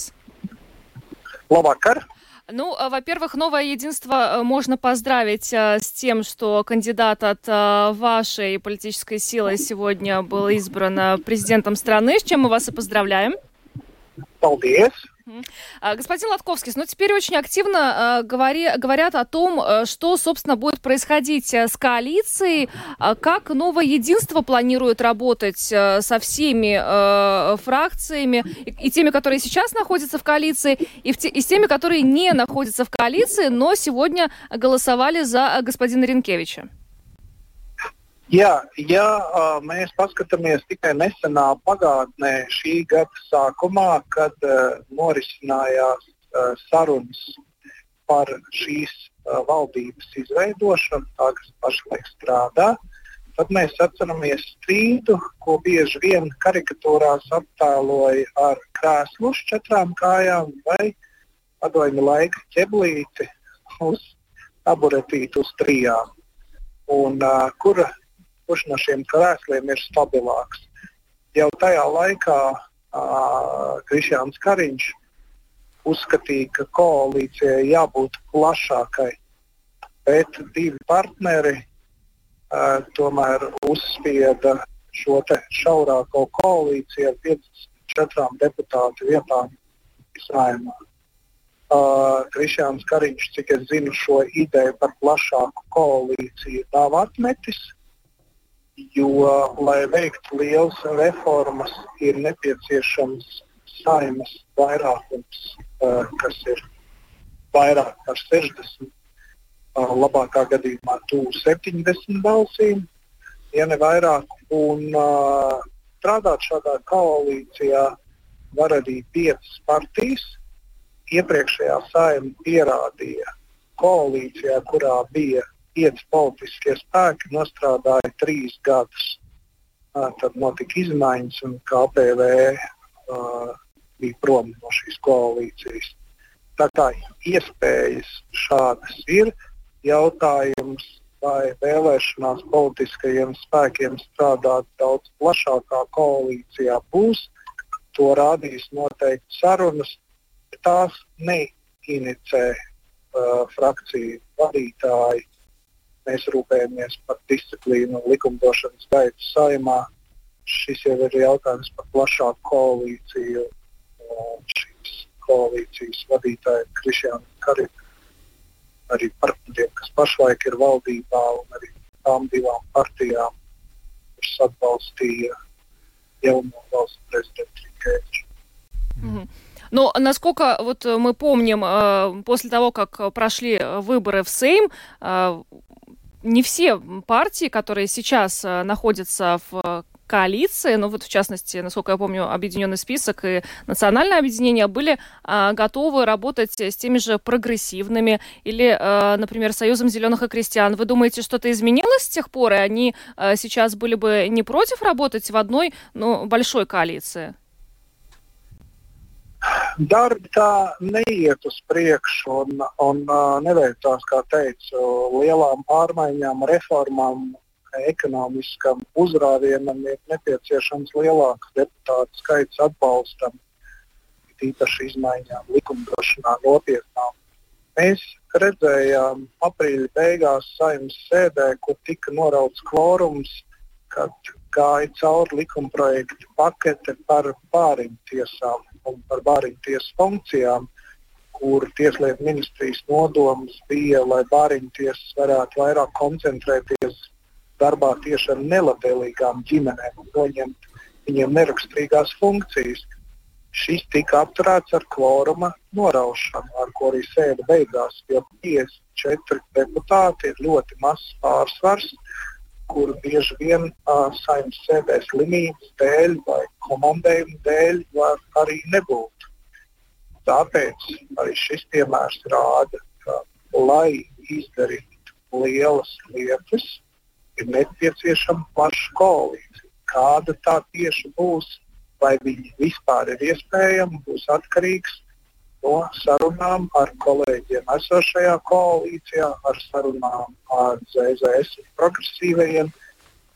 Лавакар. Ну, во-первых, новое единство можно поздравить с тем, что кандидат от вашей политической силы сегодня был избран президентом страны, с чем мы вас и поздравляем. Paldies. А, господин Латковский, ну теперь очень активно э, говори, говорят о том, э, что, собственно, будет происходить э, с коалицией, э, как новое единство планирует работать э, со всеми фракциями, и, теми, которые сейчас находятся в коалиции, и, те, и с теми, которые не находятся в коалиции, но сегодня голосовали за господина Ренкевича. Jā, ja uh, mēs paskatāmies tikai nesenā pagātnē, šī gada sākumā, kad uh, norisinājās uh, sarunas par šīs uh, valdības izveidošanu, tā kas pašlaik strādā, tad mēs atceramies strīdu, ko bieži vien karikatūrās attēloja ar krēslu uz četrām kājām vai padomju laika ķeblīti uz taburetīti uz trijām. Un, uh, kura kurš no šiem krēsliem ir stabilāks. Jau tajā laikā uh, Krišjāns Kariņš uzskatīja, ka koalīcijai jābūt plašākai, bet divi partneri uh, tomēr uzspieda šo šaurāko koalīciju ar 54 deputātu vietām saimā. Uh, Krišjāns Kariņš, cik es zinu, šo ideju par plašāku koalīciju nav atmetis jo, lai veiktu lielas reformas, ir nepieciešams saimas vairākums, uh, kas ir vairāk par 60, uh, labākā gadījumā tuvu 70 balsīm, ja ne vairāk. Un, uh, strādāt šādā koalīcijā var arī piecas partijas. Iepriekšējā saima pierādīja koalīcijā, kurā bija pieci politiskie spēki nostrādāja trīs gadus. Tad notika izmaiņas un KPV uh, bija prom no šīs koalīcijas. Tā kā iespējas šādas ir, jautājums, vai vēlēšanās politiskajiem spēkiem strādāt daudz plašākā koalīcijā būs, to rādīs noteikti sarunas, tās neinicē uh, frakciju vadītāji mēs rūpējamies par disciplīnu un likumdošanas gaitu saimā. Šis jau ir jautājums par plašāku koalīciju. Šīs koalīcijas vadītājiem, Krišjānam Karim, arī partneriem, kas pašlaik ir valdībā, un arī tām divām partijām, kuras atbalstīja jauno valsts prezidentu Rinkēviču. Mm -hmm. Но насколько вот мы помним, после того, как прошли выборы в Сейм, не все партии, которые сейчас находятся в коалиции, ну вот в частности, насколько я помню, Объединенный список и Национальное объединение были а, готовы работать с теми же прогрессивными или, а, например, Союзом зеленых и крестьян. Вы думаете, что-то изменилось с тех пор, и они а, сейчас были бы не против работать в одной, ну, большой коалиции? Darbi tā neiet uz priekšu un, un uh, neveicās, kā teicu, lielām pārmaiņām, reformām ekonomiskam uzrāvienam ir nepieciešams lielāks deputātu skaits atbalstam, tīpaši izmaiņām likumdošanā nopietnām. Mēs redzējām aprīļa beigās saimnes sēdē, kur tika norauts kvorums, kad gāja cauri likumprojektu pakete par bāriņu tiesām un par bāriņu tiesu funkcijām, kur Tieslietu ministrijas nodoms bija, lai bāriņu tiesas varētu vairāk koncentrēties darbā tieši ar nelabvēlīgām ģimenēm un noņemt viņiem neraksturīgās funkcijas. Šis tika apturēts ar kvoruma noraušanu, ar ko arī sēde beigās, jo 54 deputāti ir ļoti mazs pārsvars, kur bieži vien uh, saimnes sēdē slimības dēļ vai komandējuma dēļ var arī nebūt. Tāpēc arī šis piemērs rāda, ka, lai izdarītu lielas lietas, ir nepieciešama plaša koalīcija. Kāda tā tieši būs, vai viņi vispār ir iespējama, būs atkarīgs no sarunām ar kolēģiem esošajā koalīcijā, ar sarunām ar ZZS progresīvajiem.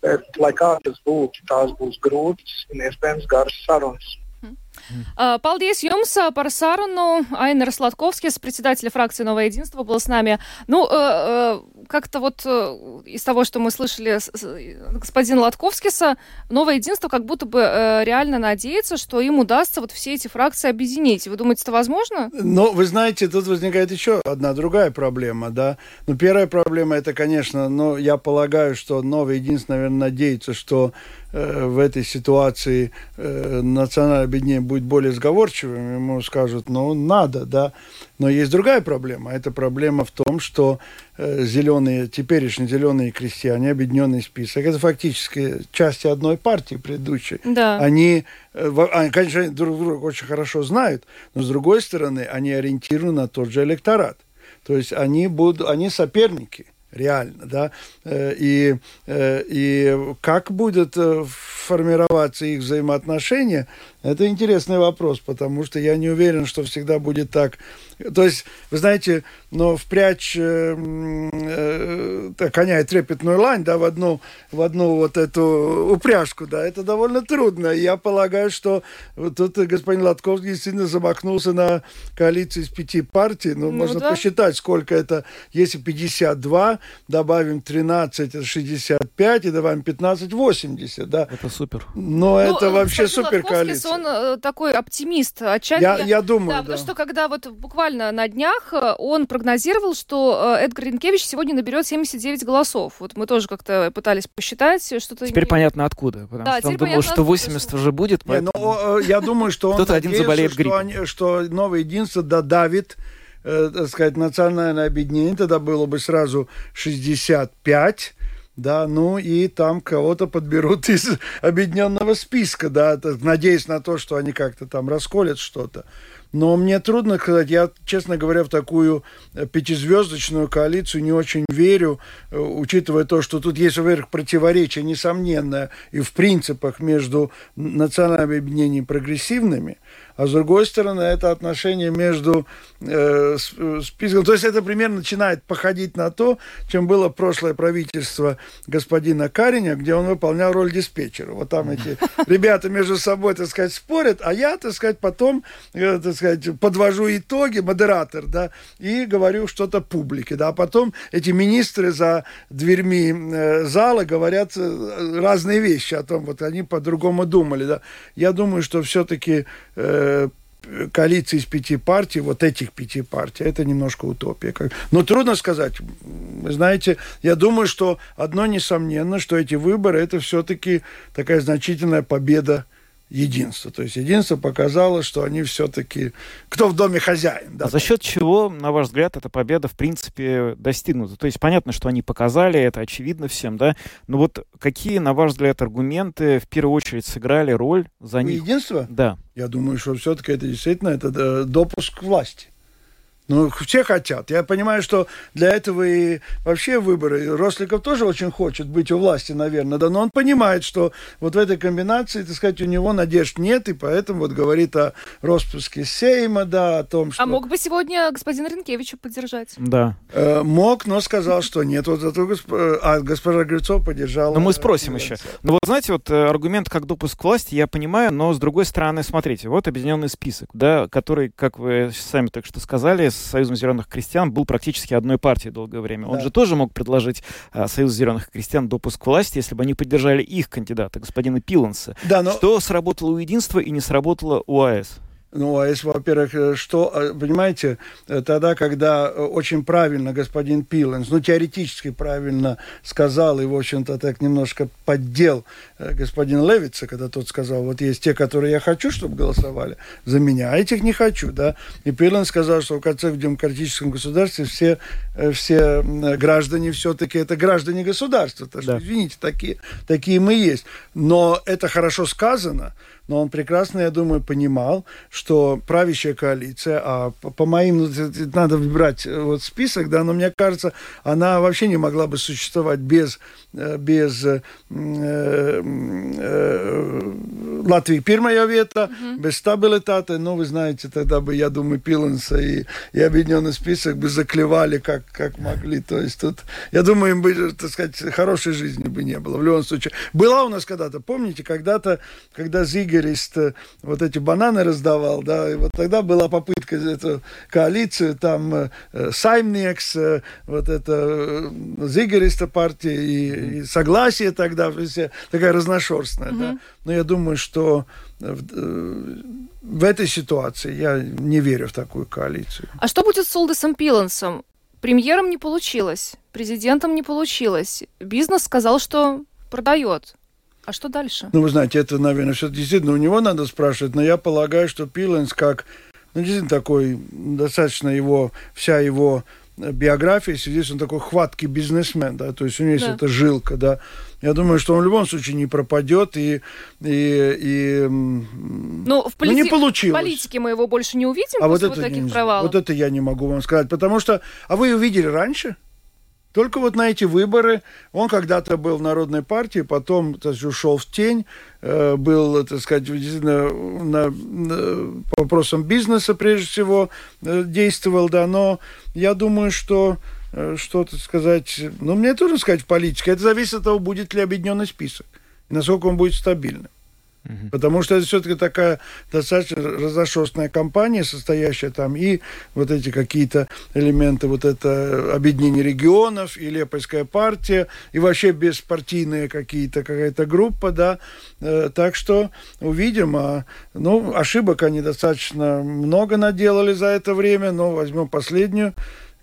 Bet, lai kā tas būtu, tās būs grūtas un iespējams garas sarunas. Paldies jums par sarunu. Айнер Сладковский, председатель фракции «Новое единство», был с нами. Ну, как-то вот из того, что мы слышали господина Латковскиса, «Новое единство» как будто бы реально надеется, что им удастся вот все эти фракции объединить. Вы думаете, это возможно? Ну, вы знаете, тут возникает еще одна другая проблема, да. Ну, первая проблема, это, конечно, ну, я полагаю, что «Новое единство», наверное, надеется, что Э, в этой ситуации э, национальное объединение будет более сговорчивым, ему скажут, ну, надо, да. Но есть другая проблема. Эта проблема в том, что э, зеленые, теперешние зеленые крестьяне, объединенный список, это фактически части одной партии предыдущей. Да. Они, они, конечно, друг друга очень хорошо знают, но с другой стороны, они ориентированы на тот же электорат. То есть они будут, они соперники реально, да, э, и, э, и как будет э, формироваться их взаимоотношения, это интересный вопрос, потому что я не уверен, что всегда будет так. То есть, вы знаете, но впрячь э, э, коня и трепетную лань, да, в одну, в одну вот эту упряжку, да, это довольно трудно. Я полагаю, что вот тут господин Латковский действительно замахнулся на коалицию из пяти партий. Ну, ну можно да. посчитать, сколько это. Если 52, добавим 13, это 65, и добавим 15, 80, да. Это супер. Но ну, это вообще супер коалиция он э, такой оптимист. Отчасти, я, я думаю, да, да. Потому что когда вот буквально на днях э, он прогнозировал, что э, Эдгар Ренкевич сегодня наберет 79 голосов. Вот мы тоже как-то пытались посчитать что-то. Теперь не... понятно откуда. Потому да, что он думал, что 80 уже будет. Поэтому... Не, ну, я думаю, что он Кто-то один заболеет гриппом. Что, что новое единство додавит э, так сказать, национальное объединение, тогда было бы сразу 65, да, ну и там кого-то подберут из объединенного списка, да, надеясь на то, что они как-то там расколят что-то. Но мне трудно сказать, я, честно говоря, в такую э, пятизвездочную коалицию не очень верю, э, учитывая то, что тут есть, во-первых, противоречие несомненное и в принципах между национальными объединениями прогрессивными – а с другой стороны, это отношение между э, списком. То есть это примерно начинает походить на то, чем было прошлое правительство господина Кариня, где он выполнял роль диспетчера. Вот там эти ребята между собой, так сказать, спорят, а я, так сказать, потом, э, так сказать, подвожу итоги, модератор, да, и говорю что-то публике, да, а потом эти министры за дверьми э, зала говорят э, разные вещи о том, вот они по-другому думали, да. Я думаю, что все-таки э, коалиции из пяти партий, вот этих пяти партий, это немножко утопия. Но трудно сказать. Вы знаете, я думаю, что одно несомненно, что эти выборы это все-таки такая значительная победа единство. То есть единство показало, что они все-таки... Кто в доме хозяин. Да? А за счет чего, на ваш взгляд, эта победа, в принципе, достигнута? То есть понятно, что они показали, это очевидно всем, да? Но вот какие, на ваш взгляд, аргументы в первую очередь сыграли роль за них? Единство? Да. Я думаю, что все-таки это действительно это э, допуск к власти. Ну, все хотят. Я понимаю, что для этого и вообще выборы. Росликов тоже очень хочет быть у власти, наверное, да, но он понимает, что вот в этой комбинации, так сказать, у него надежд нет, и поэтому вот говорит о распуске Сейма, да, о том, а что... А мог бы сегодня господин Ренкевича поддержать? Да. Э, мог, но сказал, что нет. Вот зато госп... а госпожа Грицов поддержала. Но мы спросим еще. Ну вот знаете, вот э, аргумент как допуск власти, я понимаю, но с другой стороны, смотрите, вот объединенный список, да, который, как вы сами так что сказали, с Союзом зеленых крестьян был практически одной партией долгое время. Да. Он же тоже мог предложить а, Союзу зеленых крестьян допуск к власти, если бы они поддержали их кандидата, господина Пиланса. Да, но... Что сработало у единства и не сработало у АЭС? Ну, а если, во-первых, э, что, э, понимаете, э, тогда, когда очень правильно господин Пиленс, ну, теоретически правильно сказал и, в общем-то, так немножко поддел господин Левица, когда тот сказал, вот есть те, которые я хочу, чтобы голосовали за меня, а этих не хочу, да. И Пиленс сказал, что в конце в демократическом государстве все, все граждане все-таки это граждане государства. Так что, да. извините, такие, такие мы есть. Но это хорошо сказано, но он прекрасно, я думаю, понимал, что правящая коалиция, а по, по моим, ну, надо выбрать э, вот список, да, но мне кажется, она вообще не могла бы существовать без, э, без э, э, Латвии первая вета, mm-hmm. без стабилитата, ну, вы знаете, тогда бы, я думаю, Пиленса и, и Объединенный список бы заклевали как, как могли, то есть тут, я думаю, им бы, так сказать, хорошей жизни бы не было, в любом случае. Была у нас когда-то, помните, когда-то, когда Зиг Зигерист вот эти бананы раздавал, да, и вот тогда была попытка эту коалицию, там э, Саймнекс, э, вот это э, Зигериста партия и, и согласие тогда, такая разношерстная, mm-hmm. да. Но я думаю, что в, в этой ситуации я не верю в такую коалицию. А что будет с Олдесом Пилансом? Премьером не получилось, президентом не получилось. Бизнес сказал, что продает. А что дальше? Ну, вы знаете, это, наверное, все действительно у него надо спрашивать, но я полагаю, что Пиленс как, ну, действительно такой, достаточно его, вся его биография, здесь он такой хваткий бизнесмен, да, то есть у него есть да. эта жилка, да. Я думаю, что он в любом случае не пропадет и и, и ну, в полити... ну, не получилось. В политике мы его больше не увидим а после вот, это вот таких не, провалов. Вот это я не могу вам сказать, потому что, а вы увидели раньше? Только вот на эти выборы он когда-то был в Народной партии, потом так сказать, ушел в тень, э, был, так сказать, на, на, на, по вопросам бизнеса прежде всего э, действовал, да, но я думаю, что что-то сказать, ну, мне трудно сказать в политике, это зависит от того, будет ли объединенный список, и насколько он будет стабильным. Потому что это все-таки такая достаточно разношерстная компания, состоящая там и вот эти какие-то элементы, вот это объединение регионов, и Лепойская партия, и вообще беспартийные какие-то, какая-то группа, да. Э, так что увидим. А, ну, ошибок они достаточно много наделали за это время, но возьмем последнюю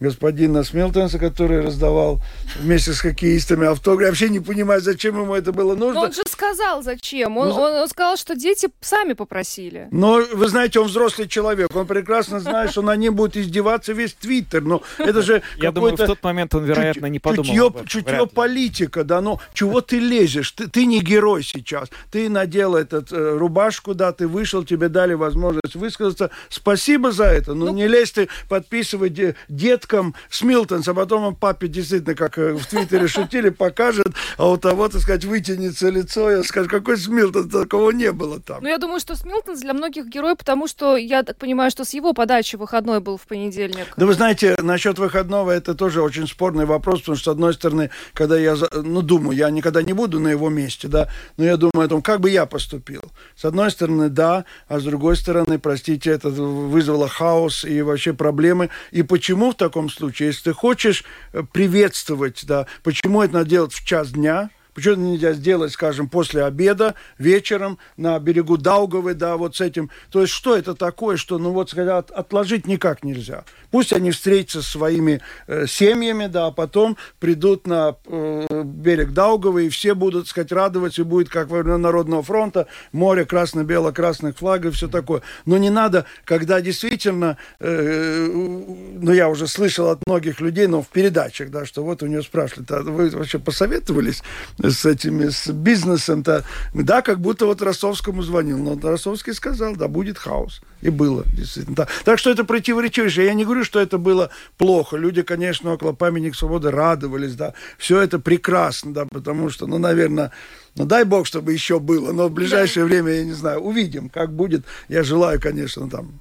господина Смилтонса, который раздавал вместе с хоккеистами автографы. Я вообще не понимаю, зачем ему это было нужно. Но он же сказал, зачем. Он, ну, он, он сказал, что дети сами попросили. Но, вы знаете, он взрослый человек. Он прекрасно знает, что на ним будет издеваться весь Твиттер. Но это же Я думаю, в тот момент он, вероятно, не подумал Чутье, чутье политика, да. Ну, чего ты лезешь? Ты, ты не герой сейчас. Ты надел этот э, рубашку, да, ты вышел, тебе дали возможность высказаться. Спасибо за это. Но ну, не лезь ты подписывать дед деткам Смилтенс, а потом он папе действительно, как э, в Твиттере шутили, покажет, а у того, так сказать, вытянется лицо, я скажу, какой Смилтенс, такого не было там. Ну, я думаю, что Смилтенс для многих герой, потому что, я так понимаю, что с его подачи выходной был в понедельник. Да вы знаете, насчет выходного это тоже очень спорный вопрос, потому что, с одной стороны, когда я, ну, думаю, я никогда не буду на его месте, да, но я думаю о том, как бы я поступил. С одной стороны, да, а с другой стороны, простите, это вызвало хаос и вообще проблемы. И почему в таком таком случае, если ты хочешь э, приветствовать, да, почему это надо делать в час дня, Почему нельзя сделать, скажем, после обеда, вечером на берегу Даугавы, да, вот с этим. То есть что это такое, что, ну вот, сказать, отложить никак нельзя. Пусть они встретятся со своими э, семьями, да, а потом придут на э, берег Даугавы, и все будут, так сказать, радоваться, и будет, как во времена Народного фронта, море красно-бело-красных флагов, все такое. Но не надо, когда действительно, э, ну, я уже слышал от многих людей, но в передачах, да, что вот у нее спрашивали, а вы вообще посоветовались с этими, с бизнесом-то? Да, как будто вот Ростовскому звонил, но Ростовский сказал, да, будет хаос. И было, действительно. Да. Так что это противоречивое. Я не говорю, что это было плохо. Люди, конечно, около памятника свободы радовались, да. Все это прекрасно, да, потому что, ну, наверное, ну, дай бог, чтобы еще было. Но в ближайшее да. время, я не знаю, увидим, как будет. Я желаю, конечно, там,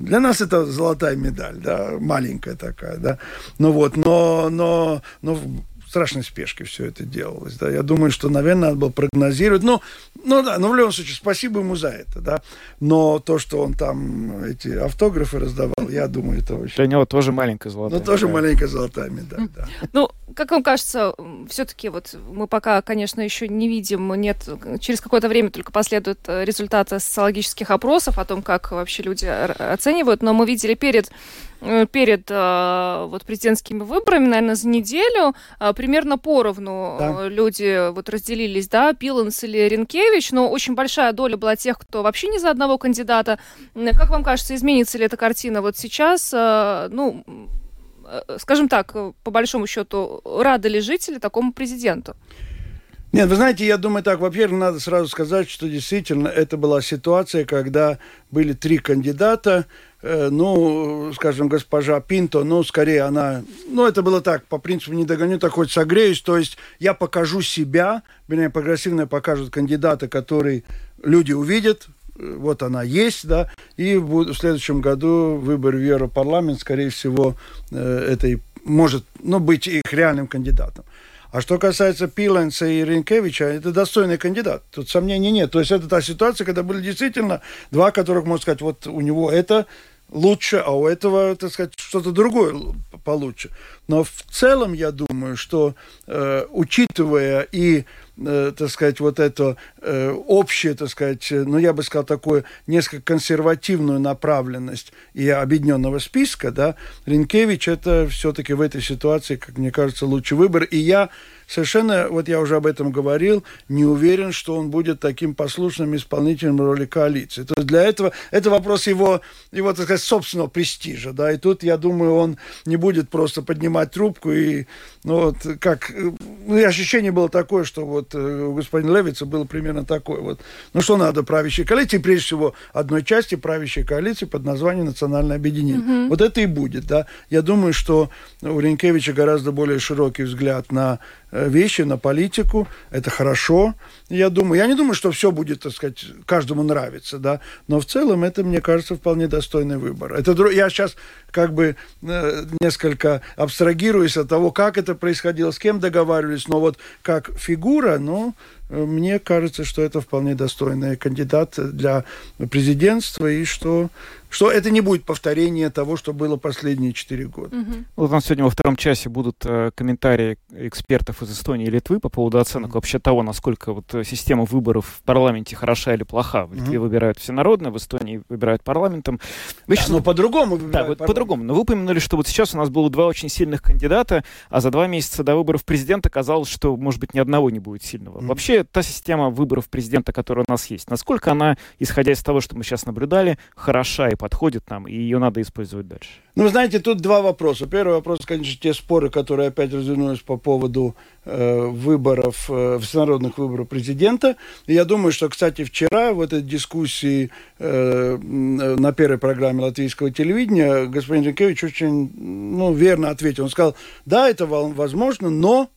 для нас это золотая медаль, да, маленькая такая, да. Ну вот, но, но, но страшной спешке все это делалось. Да. Я думаю, что, наверное, надо было прогнозировать. Ну, ну да, ну в любом случае, спасибо ему за это, да. Но то, что он там эти автографы раздавал, я думаю, это очень... Для него тоже маленькая золотая Ну, тоже маленькая золотая медаль, да. Ну, как вам кажется, все-таки вот мы пока, конечно, еще не видим, нет, через какое-то время только последуют э, результаты социологических опросов о том, как вообще люди оценивают, но мы видели перед Э, перед э, вот президентскими выборами, наверное, за неделю э, примерно поровну да. люди вот разделились, да, Пиланс или Ренкевич, но очень большая доля была тех, кто вообще не за одного кандидата. Как вам кажется, изменится ли эта картина вот сейчас? Ну, скажем так, по большому счету, рады ли жители такому президенту? Нет, вы знаете, я думаю так, во-первых, надо сразу сказать, что действительно это была ситуация, когда были три кандидата, э, ну, скажем, госпожа Пинто, ну, скорее она, ну, это было так, по принципу не догоню, так хоть согреюсь, то есть я покажу себя, меня прогрессивно покажут кандидата, который люди увидят, э, вот она есть, да, и в следующем году выбор в Европарламент, скорее всего, э, это может, ну, быть их реальным кандидатом. А что касается Пиленца и Ренкевича, это достойный кандидат. Тут сомнений нет. То есть это та ситуация, когда были действительно два, которых, можно сказать, вот у него это лучше, а у этого, так сказать, что-то другое получше. Но в целом я думаю, что э, учитывая и э, так сказать, вот это э, общее, так сказать, ну, я бы сказал, такую несколько консервативную направленность и объединенного списка, да, Ренкевич это все-таки в этой ситуации, как мне кажется, лучший выбор. И я совершенно, вот я уже об этом говорил, не уверен, что он будет таким послушным исполнителем роли коалиции. То есть для этого, это вопрос его, его так сказать, собственного престижа, да, и тут, я думаю, он не будет просто поднимать трубку и, ну, вот, как, ну, и ощущение было такое, что вот э, у господина Левица было примерно такое вот, ну, что надо правящей коалиции, прежде всего, одной части правящей коалиции под названием «Национальное объединение». Mm-hmm. Вот это и будет, да. Я думаю, что у Ренкевича гораздо более широкий взгляд на Э, вещи, на политику. Это хорошо, я думаю. Я не думаю, что все будет, так сказать, каждому нравиться, да. Но в целом это, мне кажется, вполне достойный выбор. Это, я сейчас как бы э, несколько абстрагируюсь от того, как это происходило, с кем договаривались, но вот как фигура, ну, мне кажется, что это вполне достойный кандидат для президентства, и что, что это не будет повторение того, что было последние четыре года. Угу. Вот у нас сегодня во втором часе будут э, комментарии экспертов из Эстонии и Литвы по поводу оценок вообще того, насколько вот э, система выборов в парламенте хороша или плоха. В Литве угу. выбирают всенародно, в Эстонии выбирают парламентом. Вы да, сейчас... но по-другому Да, вот по-другому. Но вы упомянули, что вот сейчас у нас было два очень сильных кандидата, а за два месяца до выборов президента казалось, что, может быть, ни одного не будет сильного. Угу. Вообще та система выборов президента, которая у нас есть, насколько она, исходя из того, что мы сейчас наблюдали, хороша и подходит нам, и ее надо использовать дальше? Ну, знаете, тут два вопроса. Первый вопрос, конечно, те споры, которые опять развернулись по поводу э, выборов, э, всенародных выборов президента. И я думаю, что, кстати, вчера в этой дискуссии э, на первой программе латвийского телевидения господин Ренкевич очень ну, верно ответил. Он сказал, да, это возможно, но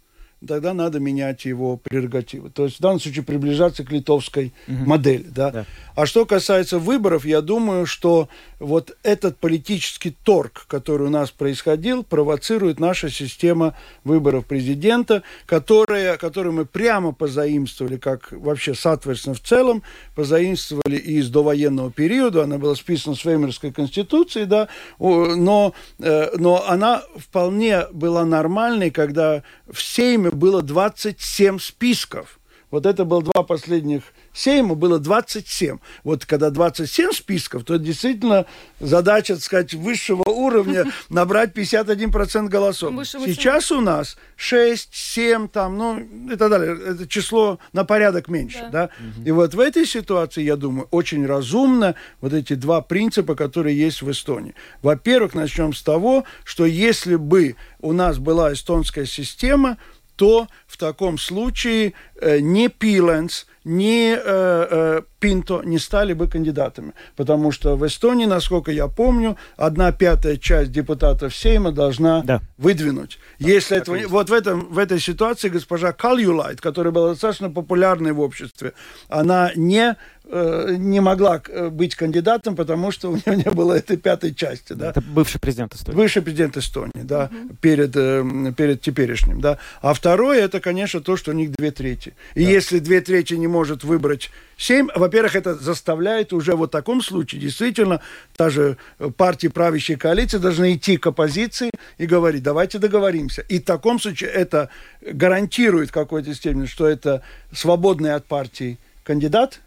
тогда надо менять его прерогативы. То есть в данном случае приближаться к литовской угу. модели. Да? Да. А что касается выборов, я думаю, что вот этот политический торг, который у нас происходил, провоцирует наша система выборов президента, которая, которую мы прямо позаимствовали, как вообще соответственно в целом, позаимствовали из довоенного периода, она была списана с Веймерской конституцией, да, но, э, но она вполне была нормальной, когда в Сейме было 27 списков. Вот это было два последних Сейма, было 27. Вот когда 27 списков, то действительно задача, так сказать, высшего уровня набрать 51% голосов. Сейчас у нас 6, 7, там, ну и так далее. Это число на порядок меньше. Да. Да? Угу. И вот в этой ситуации, я думаю, очень разумно вот эти два принципа, которые есть в Эстонии. Во-первых, начнем с того, что если бы у нас была эстонская система, то в таком случае э, не Пиленс, ни э, э, Пинто не стали бы кандидатами. Потому что в Эстонии, насколько я помню, одна пятая часть депутатов Сейма должна да. выдвинуть. Да, Если этого, вот в, этом, в этой ситуации госпожа Кальюлайт, которая была достаточно популярной в обществе, она не не могла э, быть кандидатом, потому что у нее не было этой пятой части. Да? Это бывший президент Эстонии. Бывший президент Эстонии, да, угу. перед, э, перед теперешним. Да. А второе, это, конечно, то, что у них две трети. И да. если две трети не может выбрать семь, во-первых, это заставляет уже в таком случае действительно та же партия правящей коалиции должна идти к оппозиции и говорить, давайте договоримся. И в таком случае это гарантирует какой-то степени, что это свободный от партии кандидат,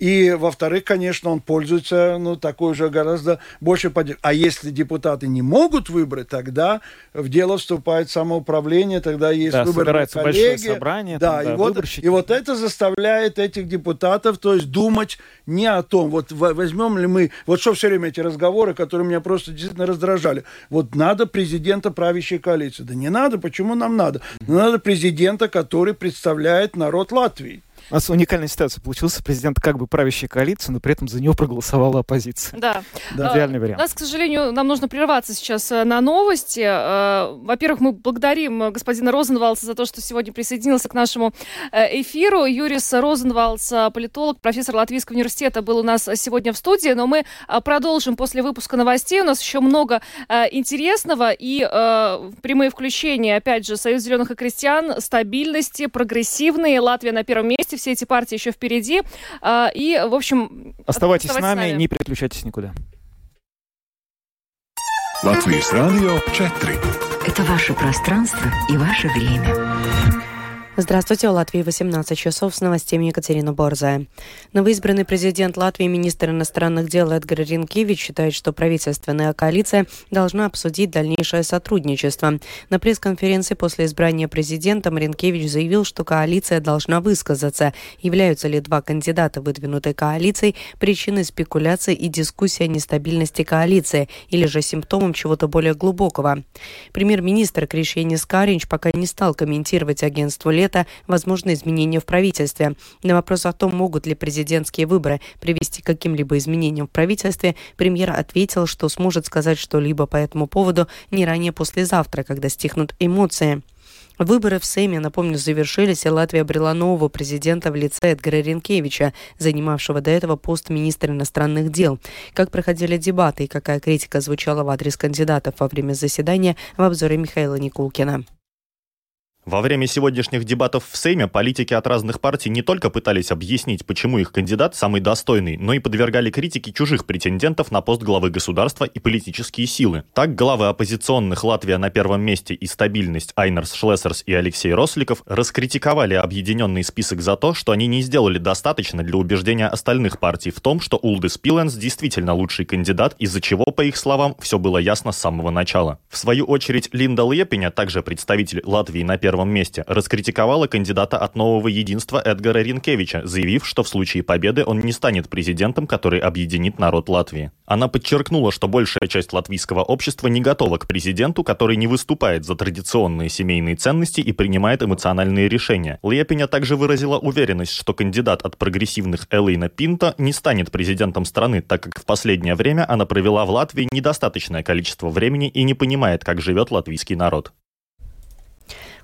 и, во-вторых, конечно, он пользуется, ну, такой же гораздо больше поддержкой. А если депутаты не могут выбрать, тогда в дело вступает самоуправление, тогда есть да, выборы коллеги. собрание. Да, там, и, вот, и вот это заставляет этих депутатов, то есть думать не о том, вот возьмем ли мы, вот что все время эти разговоры, которые меня просто действительно раздражали. Вот надо президента правящей коалиции. Да не надо, почему нам надо? Надо президента, который представляет народ Латвии. У нас уникальная ситуация получилась. Президент как бы правящей коалиции, но при этом за него проголосовала оппозиция. Да. да. Идеальный вариант. У нас, к сожалению, нам нужно прерваться сейчас э, на новости. Э, во-первых, мы благодарим господина Розенвалса за то, что сегодня присоединился к нашему э, эфиру. Юрис Розенвалс, политолог, профессор Латвийского университета, был у нас сегодня в студии, но мы продолжим после выпуска новостей. У нас еще много интересного и прямые включения, опять же, Союз зеленых и крестьян, стабильности, прогрессивные, Латвия на первом месте все эти партии еще впереди. А, и, в общем... Оставайтесь, с, нами, с нами, не переключайтесь никуда. Латвийс радио 4. Это ваше пространство и ваше время. Здравствуйте, у Латвии 18 часов с новостями Екатерина Борзая. Новоизбранный президент Латвии, министр иностранных дел Эдгар Ринкевич считает, что правительственная коалиция должна обсудить дальнейшее сотрудничество. На пресс-конференции после избрания президентом Ринкевич заявил, что коалиция должна высказаться. Являются ли два кандидата, выдвинутой коалицией, причиной спекуляций и дискуссии о нестабильности коалиции, или же симптомом чего-то более глубокого. Премьер-министр Кришьянис Каринч пока не стал комментировать агентству лет лета возможны изменения в правительстве. На вопрос о том, могут ли президентские выборы привести к каким-либо изменениям в правительстве, премьер ответил, что сможет сказать что-либо по этому поводу не ранее послезавтра, когда стихнут эмоции. Выборы в Сейме, напомню, завершились, и Латвия обрела нового президента в лице Эдгара Ренкевича, занимавшего до этого пост министра иностранных дел. Как проходили дебаты и какая критика звучала в адрес кандидатов во время заседания в обзоре Михаила Никулкина. Во время сегодняшних дебатов в Сейме политики от разных партий не только пытались объяснить, почему их кандидат самый достойный, но и подвергали критике чужих претендентов на пост главы государства и политические силы. Так, главы оппозиционных Латвия на первом месте и стабильность Айнерс Шлессерс и Алексей Росликов раскритиковали объединенный список за то, что они не сделали достаточно для убеждения остальных партий в том, что Улдес Пиленс действительно лучший кандидат, из-за чего, по их словам, все было ясно с самого начала. В свою очередь, Линда Лепеня, также представитель Латвии на первом первом месте, раскритиковала кандидата от нового единства Эдгара Ринкевича, заявив, что в случае победы он не станет президентом, который объединит народ Латвии. Она подчеркнула, что большая часть латвийского общества не готова к президенту, который не выступает за традиционные семейные ценности и принимает эмоциональные решения. Лепеня также выразила уверенность, что кандидат от прогрессивных Элейна Пинта не станет президентом страны, так как в последнее время она провела в Латвии недостаточное количество времени и не понимает, как живет латвийский народ.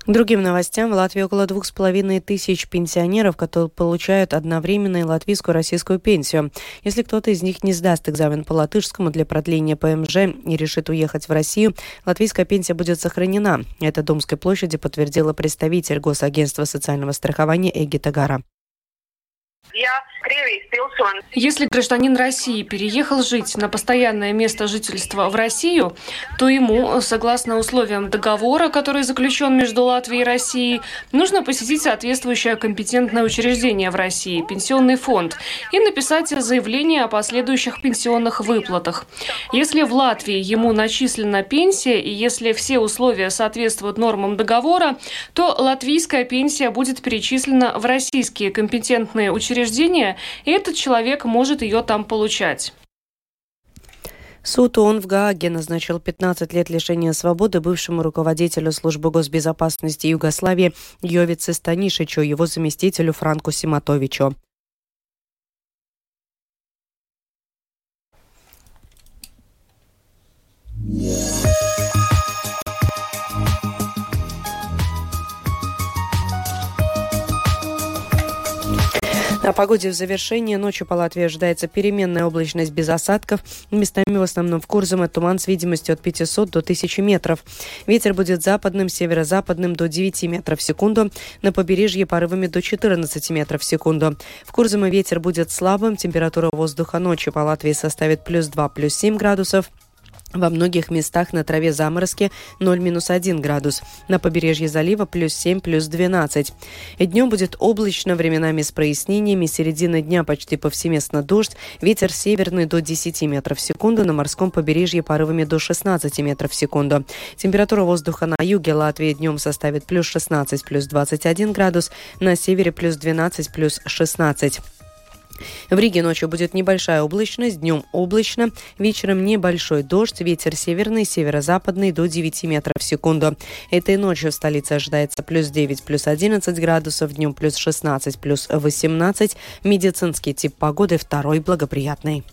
Другим новостям. В Латвии около двух с половиной тысяч пенсионеров, которые получают одновременно и латвийскую и российскую пенсию. Если кто-то из них не сдаст экзамен по латышскому для продления ПМЖ и решит уехать в Россию, латвийская пенсия будет сохранена. Это Домской площади подтвердила представитель Госагентства социального страхования Если гражданин России переехал жить на постоянное место жительства в Россию, то ему, согласно условиям договора, который заключен между Латвией и Россией, нужно посетить соответствующее компетентное учреждение в России, пенсионный фонд, и написать заявление о последующих пенсионных выплатах. Если в Латвии ему начислена пенсия и если все условия соответствуют нормам договора, то латвийская пенсия будет перечислена в российские компетентные учреждения, и этот человек может ее там получать. Суд ООН в Гааге назначил 15 лет лишения свободы бывшему руководителю службы госбезопасности Югославии Йовице Станишичу, его заместителю Франку Симатовичу. О погоде в завершении. Ночью по Латвии ожидается переменная облачность без осадков. Местами в основном в Курзаме туман с видимостью от 500 до 1000 метров. Ветер будет западным, северо-западным до 9 метров в секунду. На побережье порывами до 14 метров в секунду. В Курзаме ветер будет слабым. Температура воздуха ночью по Латвии составит плюс 2, плюс 7 градусов. Во многих местах на траве заморозки 0-1 градус. На побережье залива плюс 7, плюс 12. И днем будет облачно, временами с прояснениями. Середина дня почти повсеместно дождь. Ветер северный до 10 метров в секунду. На морском побережье порывами до 16 метров в секунду. Температура воздуха на юге Латвии днем составит плюс 16, плюс 21 градус. На севере плюс 12, плюс 16. В Риге ночью будет небольшая облачность, днем облачно, вечером небольшой дождь, ветер северный, северо-западный до 9 метров в секунду. Этой ночью в столице ожидается плюс 9, плюс 11 градусов, днем плюс 16, плюс 18. Медицинский тип погоды второй благоприятный.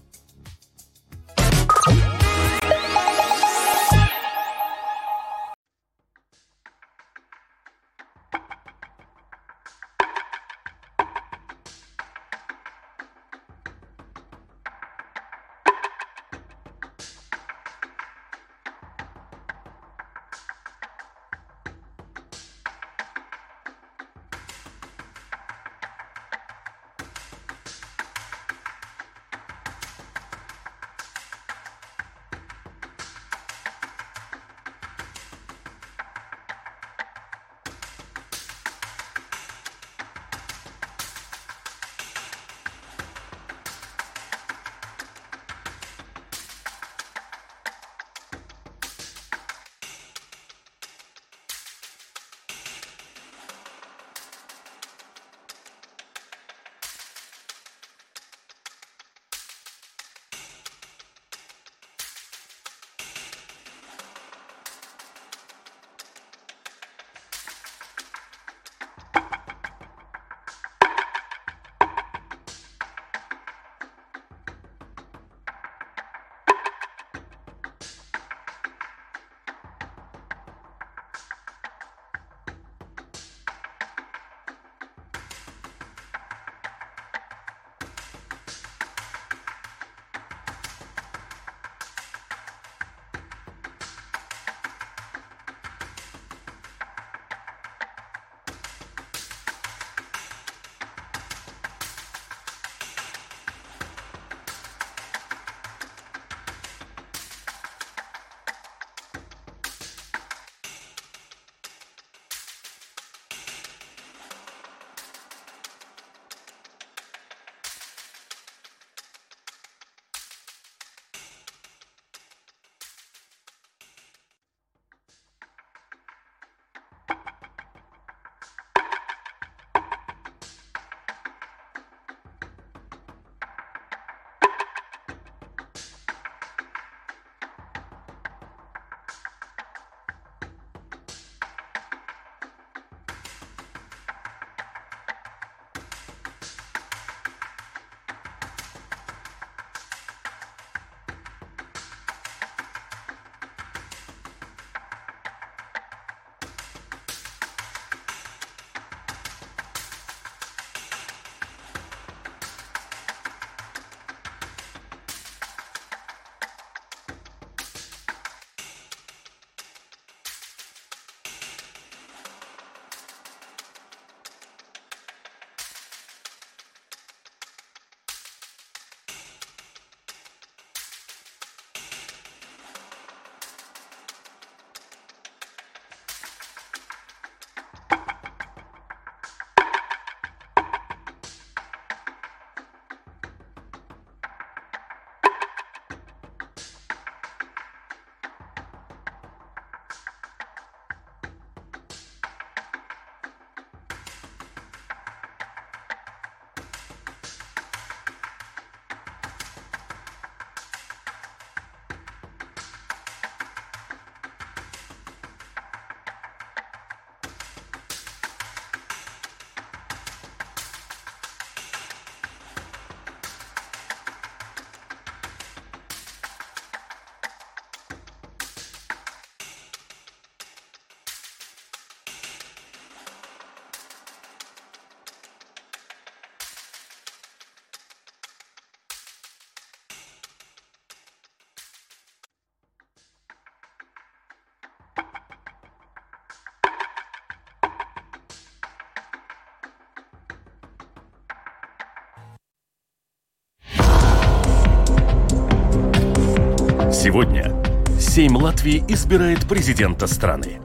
Сегодня Сейм Латвии избирает президента страны.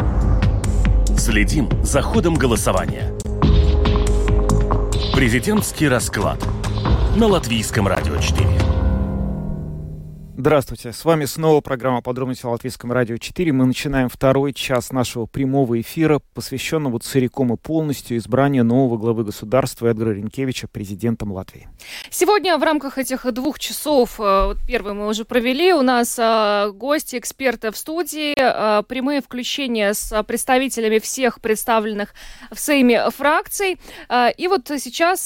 Следим за ходом голосования. Президентский расклад на Латвийском радио 4. Здравствуйте, с вами снова программа «Подробности о Латвийском радио 4». Мы начинаем второй час нашего прямого эфира, посвященного целиком и полностью избранию нового главы государства Эдгара Ренкевича президентом Латвии. Сегодня в рамках этих двух часов, э, вот первый мы уже провели, у нас э, гости, эксперты в студии, э, прямые включения с представителями всех представленных в Сейме фракций. И вот сейчас,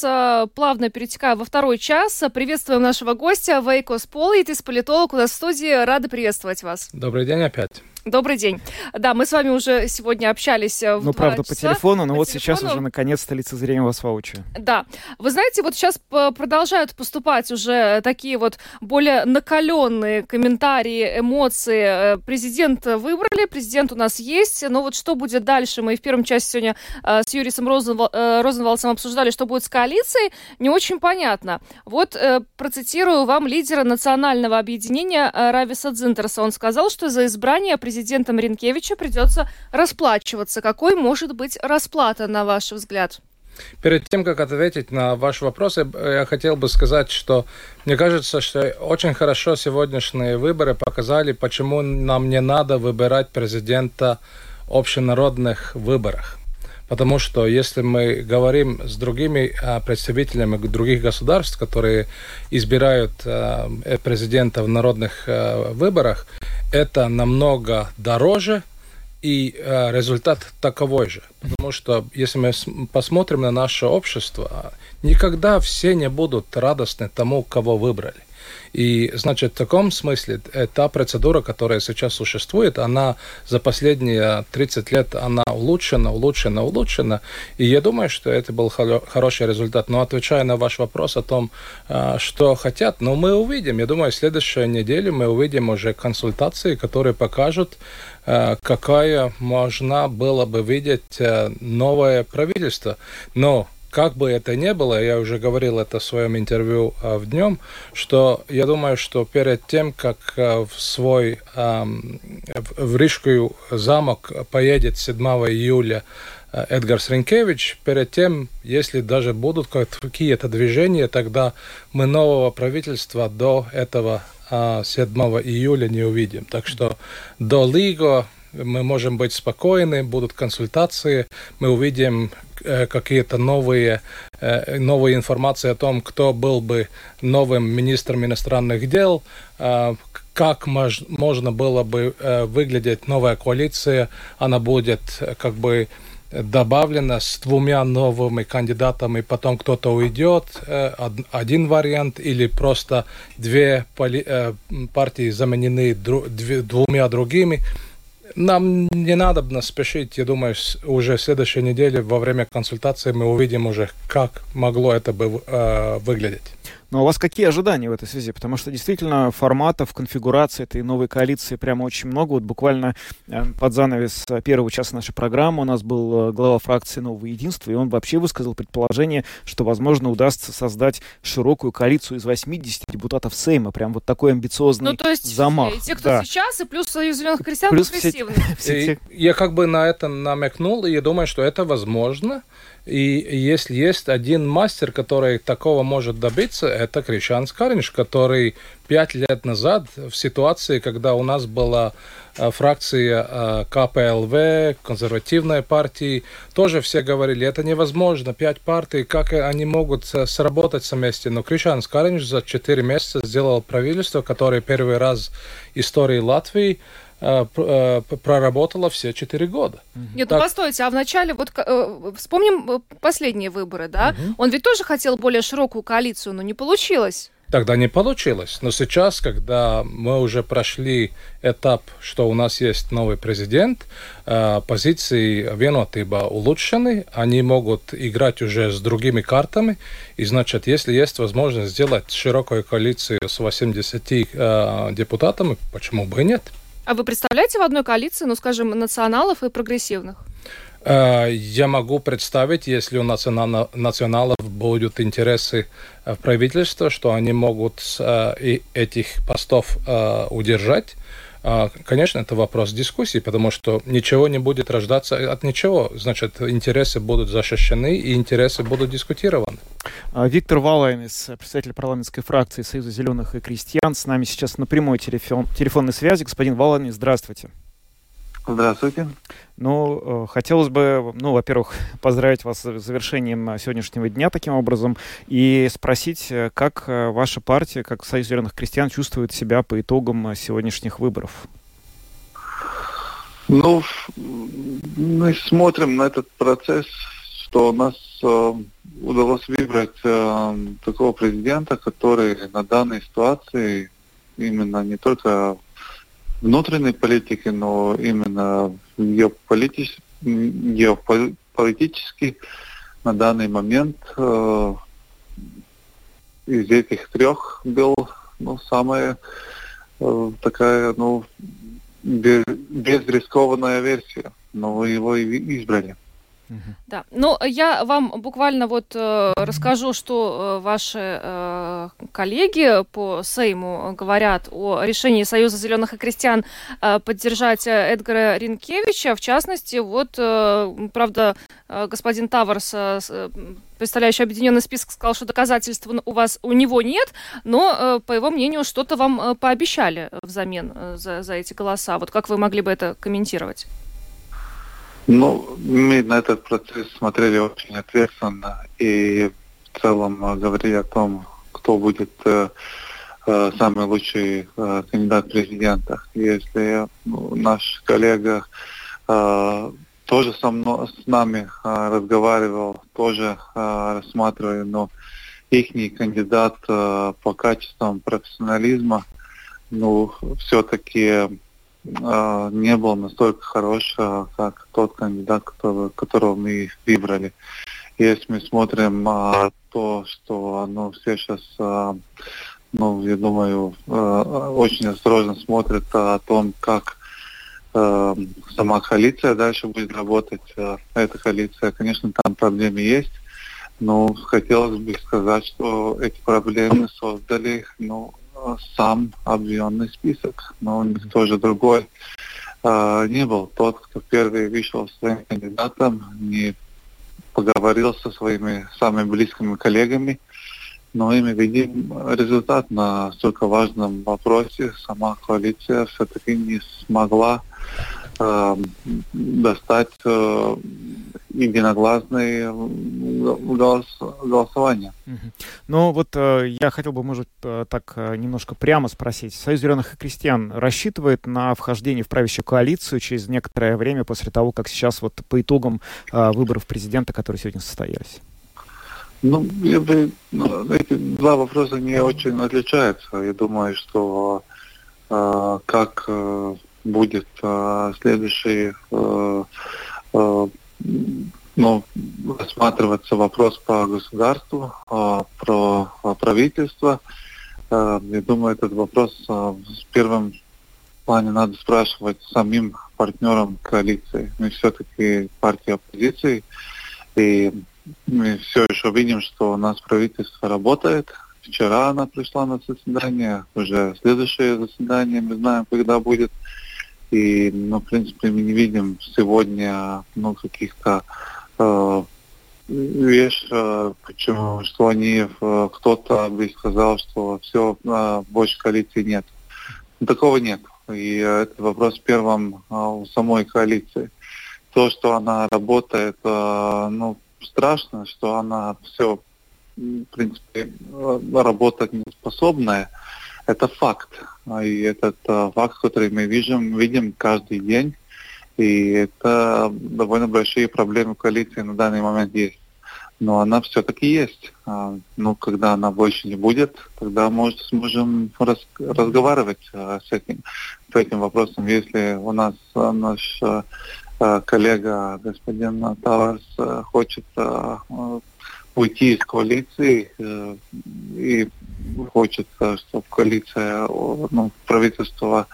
плавно перетекая во второй час, приветствуем нашего гостя Вейко Сполитис, политолог Психолог у нас в студии. Рада приветствовать вас. Добрый день опять. Добрый день. Да, мы с вами уже сегодня общались э, в Ну, правда, часа. по телефону, но по вот телефону. сейчас уже наконец-то лицезрение вас воочию. Да. Вы знаете, вот сейчас продолжают поступать уже такие вот более накаленные комментарии, эмоции. Э, президент выбрали, президент у нас есть, но вот что будет дальше? Мы в первом части сегодня э, с Юрисом Розенвал, Розенвалдсом обсуждали, что будет с коалицией. Не очень понятно. Вот процитирую вам лидера национального объединения Рависа Дзинтерса. Он сказал, что за избрание президента президентом Ренкевича придется расплачиваться. Какой может быть расплата, на ваш взгляд? Перед тем, как ответить на ваш вопрос, я хотел бы сказать, что мне кажется, что очень хорошо сегодняшние выборы показали, почему нам не надо выбирать президента в общенародных выборах. Потому что если мы говорим с другими а, представителями других государств, которые избирают а, э, президента в народных а, выборах, это намного дороже, и результат таковой же. Потому что если мы посмотрим на наше общество, никогда все не будут радостны тому, кого выбрали. И, значит, в таком смысле та процедура, которая сейчас существует, она за последние 30 лет, она улучшена, улучшена, улучшена. И я думаю, что это был хороший результат. Но отвечая на ваш вопрос о том, а, что хотят, ну, мы увидим. Я думаю, в следующей неделе мы увидим уже консультации, которые покажут, а, какая можно было бы видеть э, новое правительство. Но как бы это ни было, я уже говорил это в своем интервью э, в днем, что я думаю, что перед тем, как э, в свой э, в Рижскую замок поедет 7 июля э, Эдгар Сренкевич, перед тем, если даже будут какие-то движения, тогда мы нового правительства до этого 7 июля не увидим. Так что до Лиго мы можем быть спокойны, будут консультации, мы увидим э, какие-то новые, э, новые информации о том, кто был бы новым министром иностранных дел, э, как мож, можно было бы выглядеть новая коалиция, она будет как бы добавлена с двумя новыми кандидатами, потом кто-то уйдет, один вариант, или просто две партии заменены двумя другими. Нам не надо спешить, я думаю, уже в следующей неделе во время консультации мы увидим уже, как могло это бы э, выглядеть. Но у вас какие ожидания в этой связи? Потому что действительно форматов, конфигурации этой новой коалиции прямо очень много. Вот буквально э, под занавес первого часа нашей программы у нас был э, глава фракции «Нового единства», и он вообще высказал предположение, что, возможно, удастся создать широкую коалицию из 80 депутатов Сейма. Прям вот такой амбициозный ну, то есть замах. Те, кто да. сейчас, и плюс Союз зеленых крестьян плюс. Все, все, Я как бы на это намекнул, и я думаю, что это возможно. И если есть один мастер, который такого может добиться, это Кришан Скаринш, который пять лет назад в ситуации, когда у нас была э, фракция э, КПЛВ, консервативной партии, тоже все говорили, это невозможно, пять партий, как они могут э, сработать вместе. Но Кришан Скаринш за четыре месяца сделал правительство, которое первый раз в истории Латвии проработала все четыре года. Нет, ну так... ну постойте, а вначале, вот э, вспомним последние выборы, да? Угу. Он ведь тоже хотел более широкую коалицию, но не получилось. Тогда не получилось. Но сейчас, когда мы уже прошли этап, что у нас есть новый президент, позиции Венотыба улучшены, они могут играть уже с другими картами. И значит, если есть возможность сделать широкую коалицию с 80 депутатами, почему бы и нет? А вы представляете в одной коалиции, ну, скажем, националов и прогрессивных? Я могу представить, если у националов будут интересы в правительстве, что они могут этих постов удержать. Конечно, это вопрос дискуссии, потому что ничего не будет рождаться от ничего. Значит, интересы будут защищены и интересы будут дискутированы. Виктор Валайнис, представитель парламентской фракции Союза зеленых и крестьян, с нами сейчас на прямой телефон, телефонной связи. Господин Валайнис, здравствуйте. Здравствуйте. Ну, э, хотелось бы, ну, во-первых, поздравить вас с завершением сегодняшнего дня таким образом и спросить, э, как э, ваша партия, как Союз зеленых крестьян чувствует себя по итогам сегодняшних выборов? Ну, мы смотрим на этот процесс, что у нас э, удалось выбрать э, такого президента, который на данной ситуации именно не только внутренней политики, но именно геополитич... геополитически на данный момент э, из этих трех был ну, самая э, такая ну, без, безрискованная версия, но его и избрали. Да, ну я вам буквально вот э, расскажу, что э, ваши э, коллеги по Сейму говорят о решении Союза зеленых и крестьян э, поддержать э, Эдгара Ринкевича. В частности, вот, э, правда, э, господин Таварс, э, э, представляющий объединенный список, сказал, что доказательств у вас у него нет, но, э, по его мнению, что-то вам пообещали взамен за, за эти голоса. Вот как вы могли бы это комментировать? Ну, мы на этот процесс смотрели очень ответственно и в целом э, говорили о том, кто будет э, э, самый лучший э, кандидат президента. Если ну, наш коллега э, тоже со мной, с нами э, разговаривал, тоже э, рассматривали, но их кандидат э, по качествам профессионализма, ну, все-таки э, не был настолько хорош, э, как тот кандидат, которого, которого мы выбрали. Если мы смотрим э, то, что ну, все сейчас, э, ну, я думаю, э, очень осторожно смотрят о том, как э, сама коалиция дальше будет работать. Э, эта коалиция, конечно, там проблемы есть, но хотелось бы сказать, что эти проблемы создали ну, сам объемный список, но никто же другой э, не был. Тот, кто первый вышел своим кандидатом, не поговорил со своими самыми близкими коллегами, но мы видим результат на столько важном вопросе. Сама коалиция все-таки не смогла э, достать э, единогласное голос, голосование. Ну вот э, я хотел бы, может, э, так э, немножко прямо спросить. Союз зеленых и крестьян рассчитывает на вхождение в правящую коалицию через некоторое время после того, как сейчас вот по итогам выборов президента, которые сегодня состоялись? Ну, я бы, ну, эти два вопроса не очень отличаются. Я думаю, что э, как э, будет э, следующий э, э, ну, рассматриваться вопрос по государству, а, про правительство. А, я думаю, этот вопрос в первом плане надо спрашивать самим партнерам коалиции. Мы все-таки партия оппозиции, и мы все еще видим, что у нас правительство работает. Вчера она пришла на заседание, уже следующее заседание, мы знаем, когда будет. И, ну, в принципе, мы не видим сегодня ну, каких-то э, вещь, э, почему, что они, э, кто-то бы сказал, что все, э, больше коалиции нет. Такого нет. И это вопрос первым у самой коалиции. То, что она работает, ну, страшно, что она все, в принципе, работать не способная, это факт. И этот э, факт, который мы видим, видим каждый день, и это довольно большие проблемы коалиции на данный момент есть. Но она все-таки есть. А, ну, когда она больше не будет, тогда, может, сможем раз, разговаривать а, с этим, с этим вопросом. Если у нас а, наш коллега господин Таварс хочет уйти из коалиции э, и хочется, чтобы коалиция, ну, правительство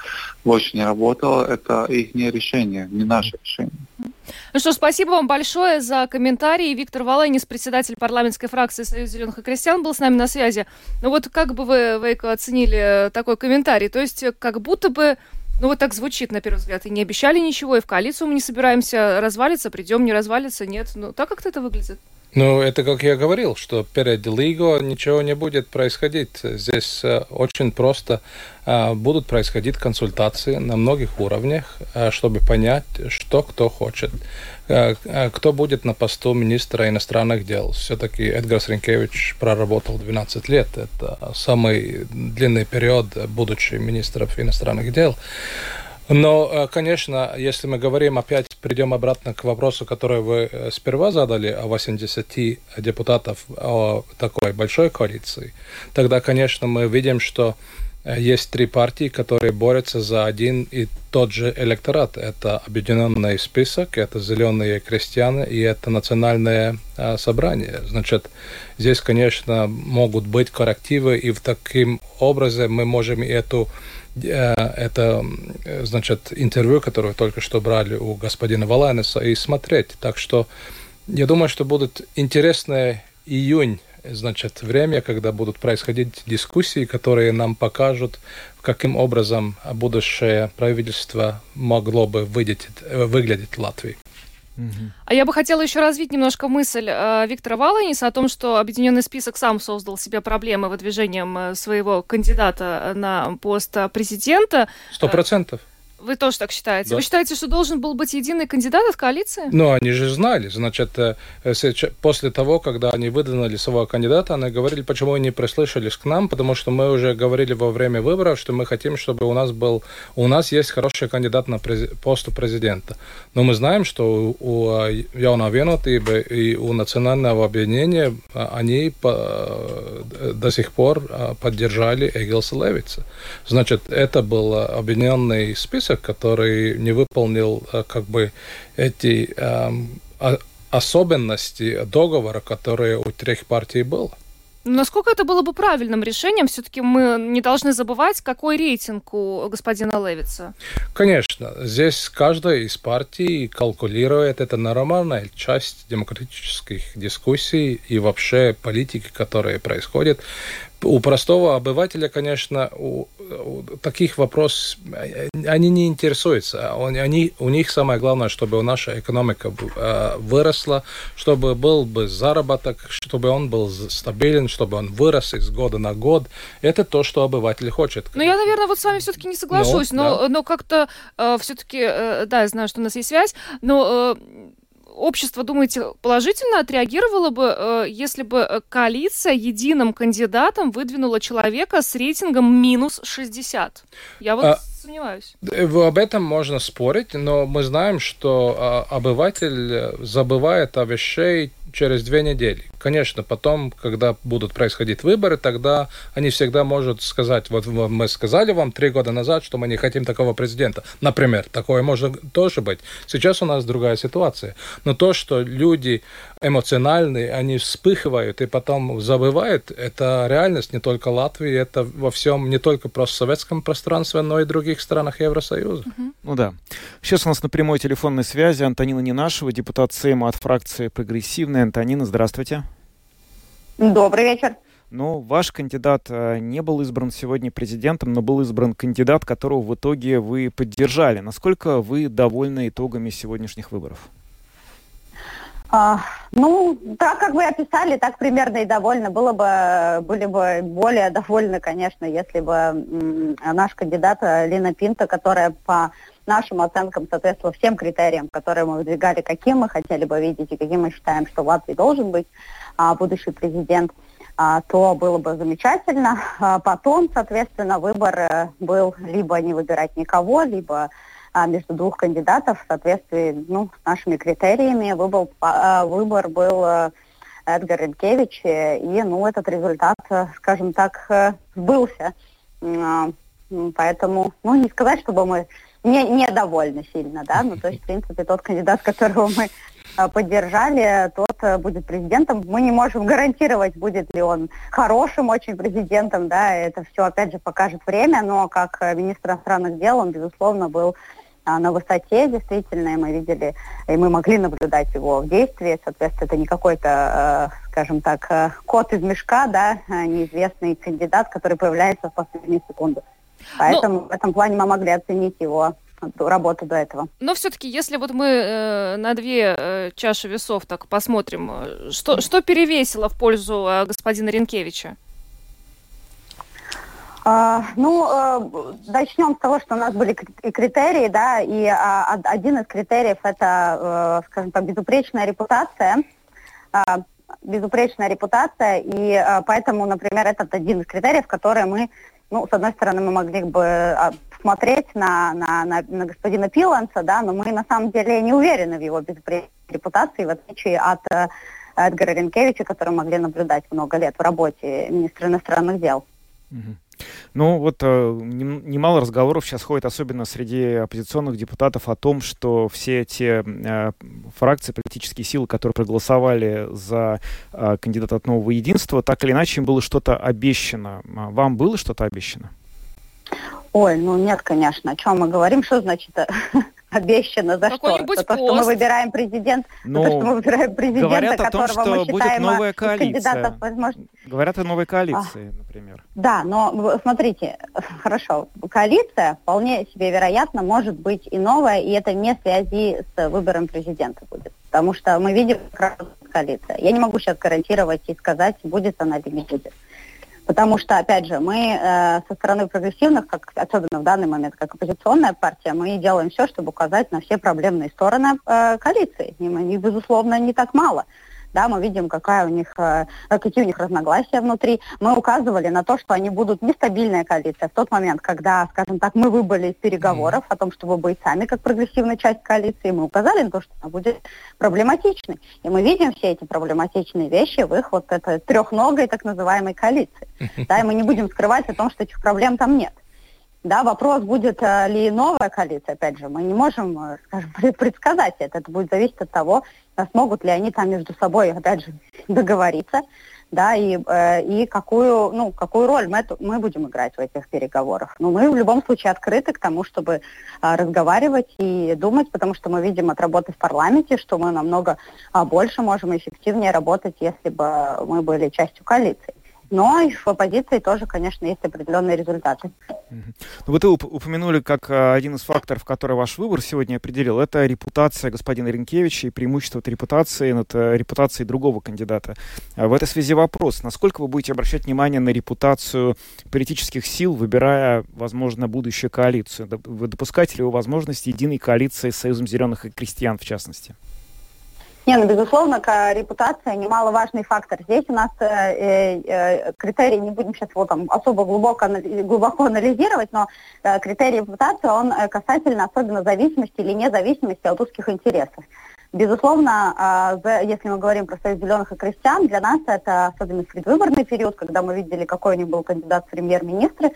не работало, это их не решение, не наше решение. Ну что, спасибо вам большое за комментарии. Виктор Валенис, председатель парламентской фракции Союз зеленых и крестьян, был с нами на связи. Ну вот как бы вы, Вейко, оценили такой комментарий? То есть как будто бы ну, вот так звучит, на первый взгляд. И не обещали ничего, и в коалицию мы не собираемся развалиться, придем, не развалиться, нет. Ну, так как-то это выглядит. Ну, это как я говорил, что перед Лиго ничего не будет происходить. Здесь э, очень просто э, будут происходить консультации на многих уровнях, э, чтобы понять, что кто хочет. Кто будет на посту министра иностранных дел? Все-таки Эдгар Сринкевич проработал 12 лет. Это самый длинный период, будучи министром иностранных дел. Но, э, конечно, если мы говорим, опять придем обратно к вопросу, который вы э, сперва задали о 80 депутатов о такой большой коалиции, тогда, конечно, мы видим, что э, есть три партии, которые борются за один и тот же электорат. Это объединенный список, это зеленые крестьяне и это национальное собрание. Значит, здесь, конечно, могут быть коррективы, и в таким образом мы можем эту это, значит, интервью, которое только что брали у господина Валанеса, и смотреть. Так что я думаю, что будет интересный июнь, значит, время, когда будут происходить дискуссии, которые нам покажут, каким образом будущее правительство могло бы выглядеть, выглядеть в Латвии. А я бы хотела еще развить немножко мысль э, Виктора Валаниса о том, что Объединенный список сам создал себе проблемы выдвижением э, своего кандидата на пост президента. Сто процентов. Вы тоже так считаете? Да. Вы считаете, что должен был быть единый кандидат от коалиции? Ну, они же знали. Значит, э, после того, когда они выдвинули своего кандидата, они говорили, почему они прислышались к нам, потому что мы уже говорили во время выборов, что мы хотим, чтобы у нас был, у нас есть хороший кандидат на през, пост президента. Но мы знаем, что у Jaunā vienotība и у национального объединения они по, э, до сих пор поддержали Эгилса Левица. Значит, это был объединенный список, список, который не выполнил э, как бы эти эм, особенности договора, которые у трех партий было. Насколько это было бы правильным решением? Все-таки мы не должны забывать, какой рейтинг у господина Левица. Конечно. Здесь каждая из партий калкулирует. Это нормальная часть демократических дискуссий и вообще политики, которая происходит. У простого обывателя, конечно, у, у таких вопросов они не интересуются. Они, у них самое главное, чтобы наша экономика э, выросла, чтобы был бы заработок, чтобы он был стабилен, чтобы он вырос из года на год. Это то, что обыватель хочет. Ну, я, наверное, вот с вами все-таки не соглашусь, ну, но, да. но как-то э, все-таки, э, да, я знаю, что у нас есть связь, но э, общество, думаете, положительно отреагировало бы, э, если бы э, коалиция единым кандидатом выдвинула человека с рейтингом минус 60? Я вот а, сомневаюсь. Э, об этом можно спорить, но мы знаем, что а, обыватель забывает о вещей через две недели. Конечно, потом, когда будут происходить выборы, тогда они всегда могут сказать, вот мы сказали вам три года назад, что мы не хотим такого президента. Например, такое может тоже быть. Сейчас у нас другая ситуация. Но то, что люди эмоциональные, они вспыхивают и потом забывают, это реальность не только Латвии, это во всем, не только просто советском пространстве, но и других странах Евросоюза. Угу. Ну да. Сейчас у нас на прямой телефонной связи Антонина Ненашева, депутат Сейма от фракции «Прогрессивная». Антонина, здравствуйте. Добрый вечер. Ну, ваш кандидат э, не был избран сегодня президентом, но был избран кандидат, которого в итоге вы поддержали. Насколько вы довольны итогами сегодняшних выборов? А, ну, так как вы описали, так примерно и довольны. Было бы, были бы более довольны, конечно, если бы наш кандидат э, Лина Пинта, которая по нашим оценкам соответствовала всем критериям, которые мы выдвигали, каким мы хотели бы видеть и каким мы считаем, что в Латвии должен быть а, будущий президент, а, то было бы замечательно. А потом, соответственно, выбор э, был либо не выбирать никого, либо а, между двух кандидатов в соответствии ну, с нашими критериями. Выбор, а, выбор был э, Эдгар Ренкевич, и ну, этот результат, э, скажем так, сбылся. Поэтому, ну, не сказать, чтобы мы не, недовольны сильно, да, ну, то есть, в принципе, тот кандидат, которого мы Э, поддержали, тот э, будет президентом. Мы не можем гарантировать, будет ли он хорошим очень президентом, да, это все опять же покажет время, но как э, министр иностранных дел он, безусловно, был на высоте, действительно, и мы видели, и мы могли наблюдать его в действии. Соответственно, это не какой-то, скажем так, кот из мешка, да, неизвестный кандидат, который появляется в последнюю секунду. Поэтому Но... в этом плане мы могли оценить его работу до этого. Но все-таки, если вот мы э, на две э, чаши весов так посмотрим, э, что, что перевесило в пользу э, господина Ренкевича? Uh, ну, uh, начнем с того, что у нас были критерии, да, и uh, один из критериев это, скажем так, безупречная репутация, безупречная репутация, и поэтому, например, этот один из критериев, которые мы, ну, с одной стороны, мы могли бы а, смотреть на, на, на, на господина Пиланса, да, но мы на самом деле не уверены в его безупречной репутации, в отличие от э, Эдгара Ренкевича, который могли наблюдать много лет в работе министра иностранных дел. Ну вот э, немало разговоров сейчас ходит, особенно среди оппозиционных депутатов, о том, что все те э, фракции, политические силы, которые проголосовали за э, кандидата от нового единства, так или иначе им было что-то обещано. А вам было что-то обещано? Ой, ну нет, конечно. О чем мы говорим? Что значит обещано за что? За то, что мы выбираем президент, ну, за то, что мы выбираем президента, говорят о том, которого что мы считаем будет новая коалиция. возможно. Говорят о новой коалиции, а, например. Да, но смотрите, хорошо, коалиция вполне себе вероятно может быть и новая, и это не в связи с выбором президента будет. Потому что мы видим, как коалиция. Я не могу сейчас гарантировать и сказать, будет она или не будет. Потому что, опять же, мы э, со стороны прогрессивных, как, особенно в данный момент, как оппозиционная партия, мы делаем все, чтобы указать на все проблемные стороны э, коалиции. И, мы, безусловно, не так мало да, мы видим, какая у них, э, какие у них разногласия внутри. Мы указывали на то, что они будут нестабильная коалиция в тот момент, когда, скажем так, мы выбыли из переговоров о том, чтобы быть сами как прогрессивная часть коалиции, мы указали на то, что она будет проблематичной. И мы видим все эти проблематичные вещи в их вот этой трехногой так называемой коалиции. Да, и мы не будем скрывать о том, что этих проблем там нет. Да, вопрос, будет э, ли новая коалиция, опять же, мы не можем, э, скажем, предсказать это. Это будет зависеть от того, смогут ли они там между собой, опять же, договориться, да, и, э, и какую, ну, какую роль мы, мы будем играть в этих переговорах. Но мы в любом случае открыты к тому, чтобы разговаривать и думать, потому что мы видим от работы в парламенте, что мы намного больше можем эффективнее работать, если бы мы были частью коалиции. Но и в оппозиции тоже, конечно, есть определенные результаты. Ну, вот вы упомянули как а, один из факторов, который ваш выбор сегодня определил, это репутация господина Ренкевича и преимущество этой репутации над э, репутацией другого кандидата. А в этой связи вопрос, насколько вы будете обращать внимание на репутацию политических сил, выбирая, возможно, будущую коалицию? Вы допускаете ли вы возможность единой коалиции с Союзом зеленых и крестьян, в частности? Не, ну, безусловно, репутация немаловажный фактор. Здесь у нас э, э, э, критерий, не будем сейчас его там особо глубоко, глубоко анализировать, но э, критерий репутации, он э, касательно особенно зависимости или независимости от узких интересов. Безусловно, э, если мы говорим про Союз зеленых и крестьян, для нас это особенно предвыборный период, когда мы видели, какой у них был кандидат в премьер-министры,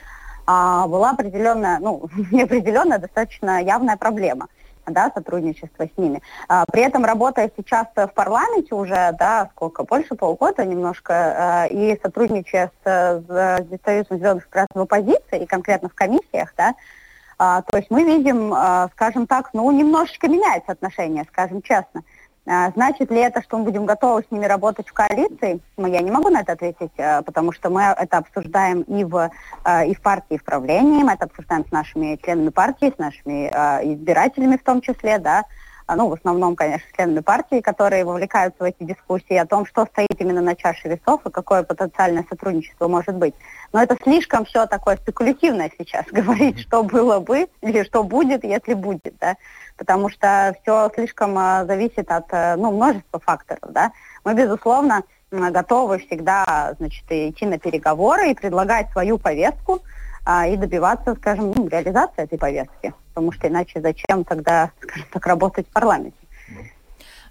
была определенная, ну, неопределенная, достаточно явная проблема – да, сотрудничество с ними. А, при этом работая сейчас в парламенте уже, да, сколько, больше полгода немножко, а, и сотрудничая с, с Союзом зеленых красных в оппозиции, и конкретно в комиссиях, да, а, то есть мы видим, а, скажем так, ну, немножечко меняется отношение, скажем честно. А, значит ли это, что мы будем готовы с ними работать в коалиции? Ну, я не могу на это ответить, а, потому что мы это обсуждаем и в, а, и в партии, и в правлении, мы это обсуждаем с нашими членами партии, с нашими избирателями в том числе, да, ну, в основном, конечно, членами партии, которые вовлекаются в эти дискуссии о том, что стоит именно на чаше весов и какое потенциальное сотрудничество может быть. Но это слишком все такое спекулятивное сейчас, говорить, что было бы или что будет, если будет, да, потому что все слишком а, зависит от, э, ну, множества факторов, да. Мы, безусловно, готовы всегда, значит, идти на переговоры и предлагать свою повестку, а, и добиваться, скажем, ну, реализации этой повестки. Потому что иначе зачем тогда, скажем так, работать в парламенте?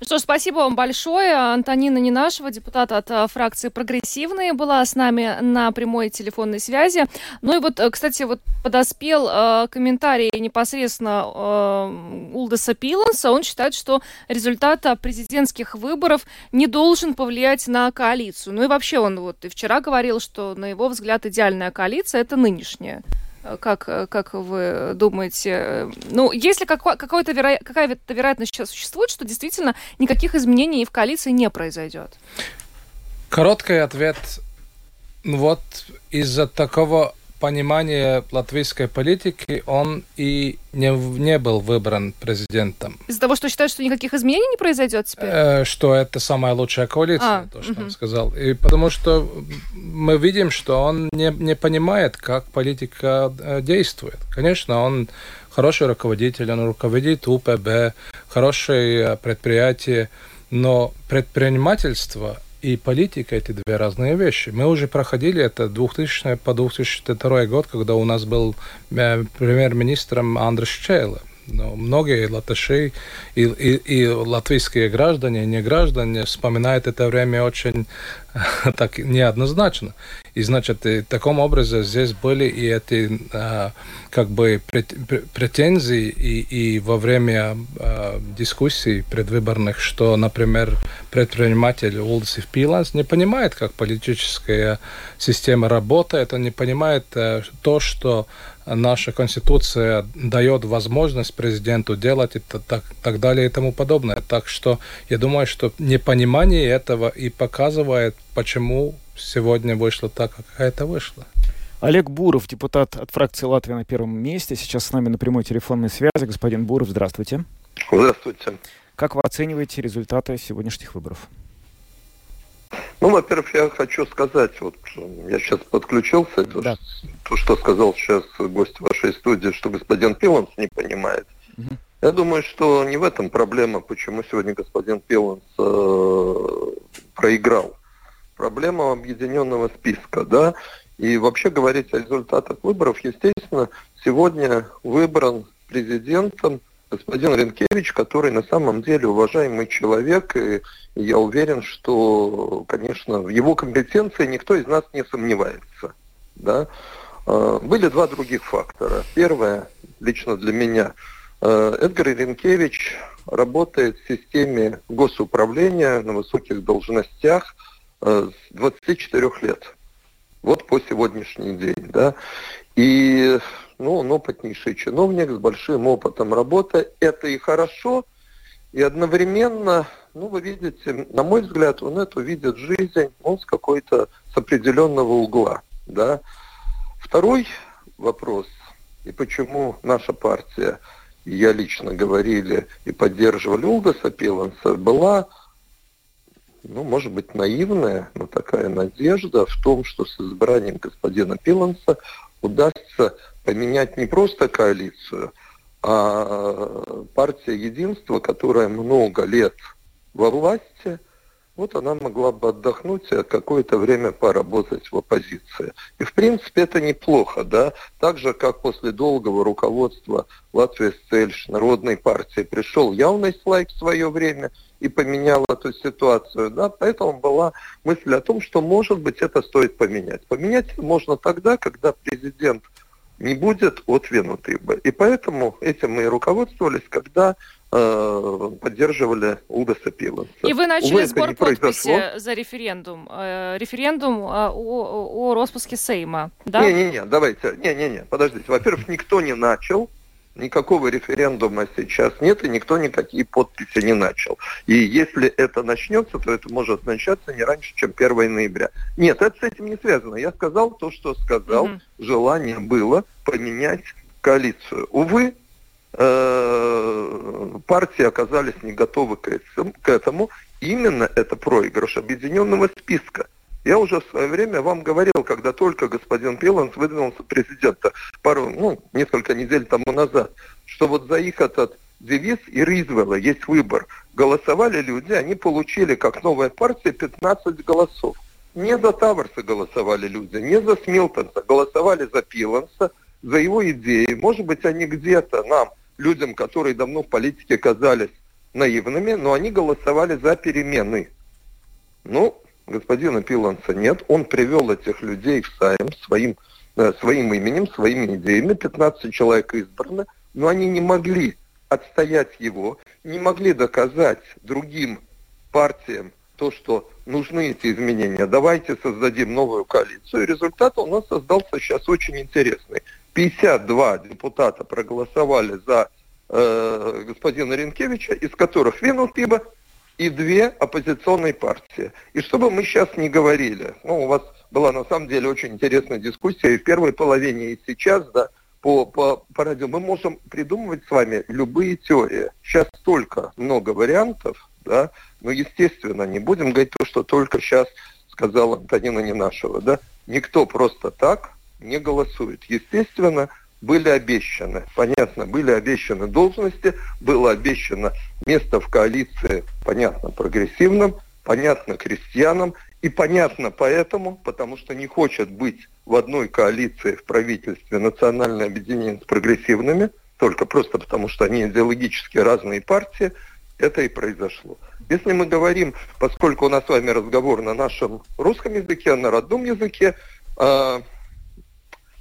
Что ж, спасибо вам большое. Антонина Ненашева, депутат от э, фракции «Прогрессивные», была с нами на прямой телефонной связи. Ну и вот, э, кстати, вот подоспел э, комментарий непосредственно э, Улдеса Пиланса. Он считает, что результат президентских выборов не должен повлиять на коалицию. Ну и вообще он вот и вчера говорил, что, на его взгляд, идеальная коалиция – это нынешняя. Как, как вы думаете? Ну, если какой, какой-то веро... какая-то вероятность сейчас существует, что действительно никаких изменений в коалиции не произойдет? Короткий ответ. Вот из-за такого понимания латвийской политики он и не, не был выбран президентом. Из-за того, что считают, что никаких изменений не произойдет теперь? Э, что это самая лучшая коалиция, а, то, что угу. он сказал. И потому что мы видим, что он не, не понимает, как политика э, действует. Конечно, он хороший руководитель, он руководит УПБ, хорошее предприятие, но предпринимательство и политика – это две разные вещи. Мы уже проходили это 2000 по 2002 год, когда у нас был э, премьер-министром Андрес Чейла. Но многие латыши и, и, и латвийские граждане, не граждане вспоминают это время очень так неоднозначно. И значит, и таком образом здесь были и эти а, как бы претензии и, и во время а, дискуссий предвыборных, что, например, предприниматель Улдсив Пиланс не понимает, как политическая система работает, он не понимает а, то, что наша конституция дает возможность президенту делать это так, так далее и тому подобное. Так что я думаю, что непонимание этого и показывает, почему сегодня вышло так, как это вышло. Олег Буров, депутат от фракции Латвии на первом месте, сейчас с нами на прямой телефонной связи. Господин Буров, здравствуйте. Здравствуйте. Как вы оцениваете результаты сегодняшних выборов? Ну, во-первых, я хочу сказать, вот я сейчас подключился, да. то, что сказал сейчас гость вашей студии, что господин Пиланс не понимает. Угу. Я думаю, что не в этом проблема, почему сегодня господин Пиланс э, проиграл. Проблема объединенного списка, да. И вообще говорить о результатах выборов, естественно, сегодня выбран президентом господин Ренкевич, который на самом деле уважаемый человек, и я уверен, что, конечно, в его компетенции никто из нас не сомневается. Да? А, были два других фактора. Первое, лично для меня, а, Эдгар Ренкевич работает в системе госуправления на высоких должностях с 24 лет. Вот по сегодняшний день. Да? И ну, он опытнейший чиновник с большим опытом работы. Это и хорошо, и одновременно, ну, вы видите, на мой взгляд, он эту видит жизнь, он с какой-то, с определенного угла, да. Второй вопрос, и почему наша партия, и я лично говорили и поддерживали Улдаса Пиланса, была ну, может быть, наивная, но такая надежда в том, что с избранием господина Пиланса удастся поменять не просто коалицию, а партия единства, которая много лет во власти, вот она могла бы отдохнуть и какое-то время поработать в оппозиции. И в принципе это неплохо, да, так же как после долгого руководства Латвии Цельш, Народной партии, пришел явный слайк в свое время и поменял эту ситуацию, да, поэтому была мысль о том, что может быть это стоит поменять. Поменять можно тогда, когда президент не будет отвинуты бы. И поэтому этим мы и руководствовались, когда э, поддерживали Удаса Пиланса. И вы начали Увы, сбор подписи за референдум. Э, референдум э, о, о распуске Сейма, да? Не-не-не, давайте. Не-не-не, подождите. Во-первых, никто не начал. Никакого референдума сейчас нет, и никто никакие подписи не начал. И если это начнется, то это может начаться не раньше, чем 1 ноября. Нет, это с этим не связано. Я сказал то, что сказал. Mm-hmm. Желание было поменять коалицию. Увы, э, партии оказались не готовы к этому. Именно это проигрыш объединенного списка. Я уже в свое время вам говорил, когда только господин Пиланс выдвинулся президента пару, ну, несколько недель тому назад, что вот за их этот девиз и Ризвелла есть выбор. Голосовали люди, они получили, как новая партия, 15 голосов. Не за Таверса голосовали люди, не за Смилтонса, голосовали за Пиланса, за его идеи. Может быть, они где-то нам, людям, которые давно в политике казались наивными, но они голосовали за перемены. Ну, господина Пиланса нет. Он привел этих людей в Сайм своим, э, своим именем, своими идеями. 15 человек избраны, но они не могли отстоять его, не могли доказать другим партиям то, что нужны эти изменения. Давайте создадим новую коалицию. И результат у нас создался сейчас очень интересный. 52 депутата проголосовали за э, господина Ренкевича, из которых Венутиба и две оппозиционные партии. И чтобы мы сейчас не говорили, ну, у вас была на самом деле очень интересная дискуссия и в первой половине, и сейчас, да, по, по, по радио, мы можем придумывать с вами любые теории. Сейчас столько много вариантов, да, но, естественно, не будем говорить то, что только сейчас сказала Антонина Ненашева, да, никто просто так не голосует. Естественно, были обещаны, понятно, были обещаны должности, было обещано место в коалиции, понятно, прогрессивным, понятно, крестьянам, и понятно поэтому, потому что не хочет быть в одной коалиции в правительстве национальное объединение с прогрессивными, только просто потому, что они идеологически разные партии, это и произошло. Если мы говорим, поскольку у нас с вами разговор на нашем русском языке, на родном языке, э,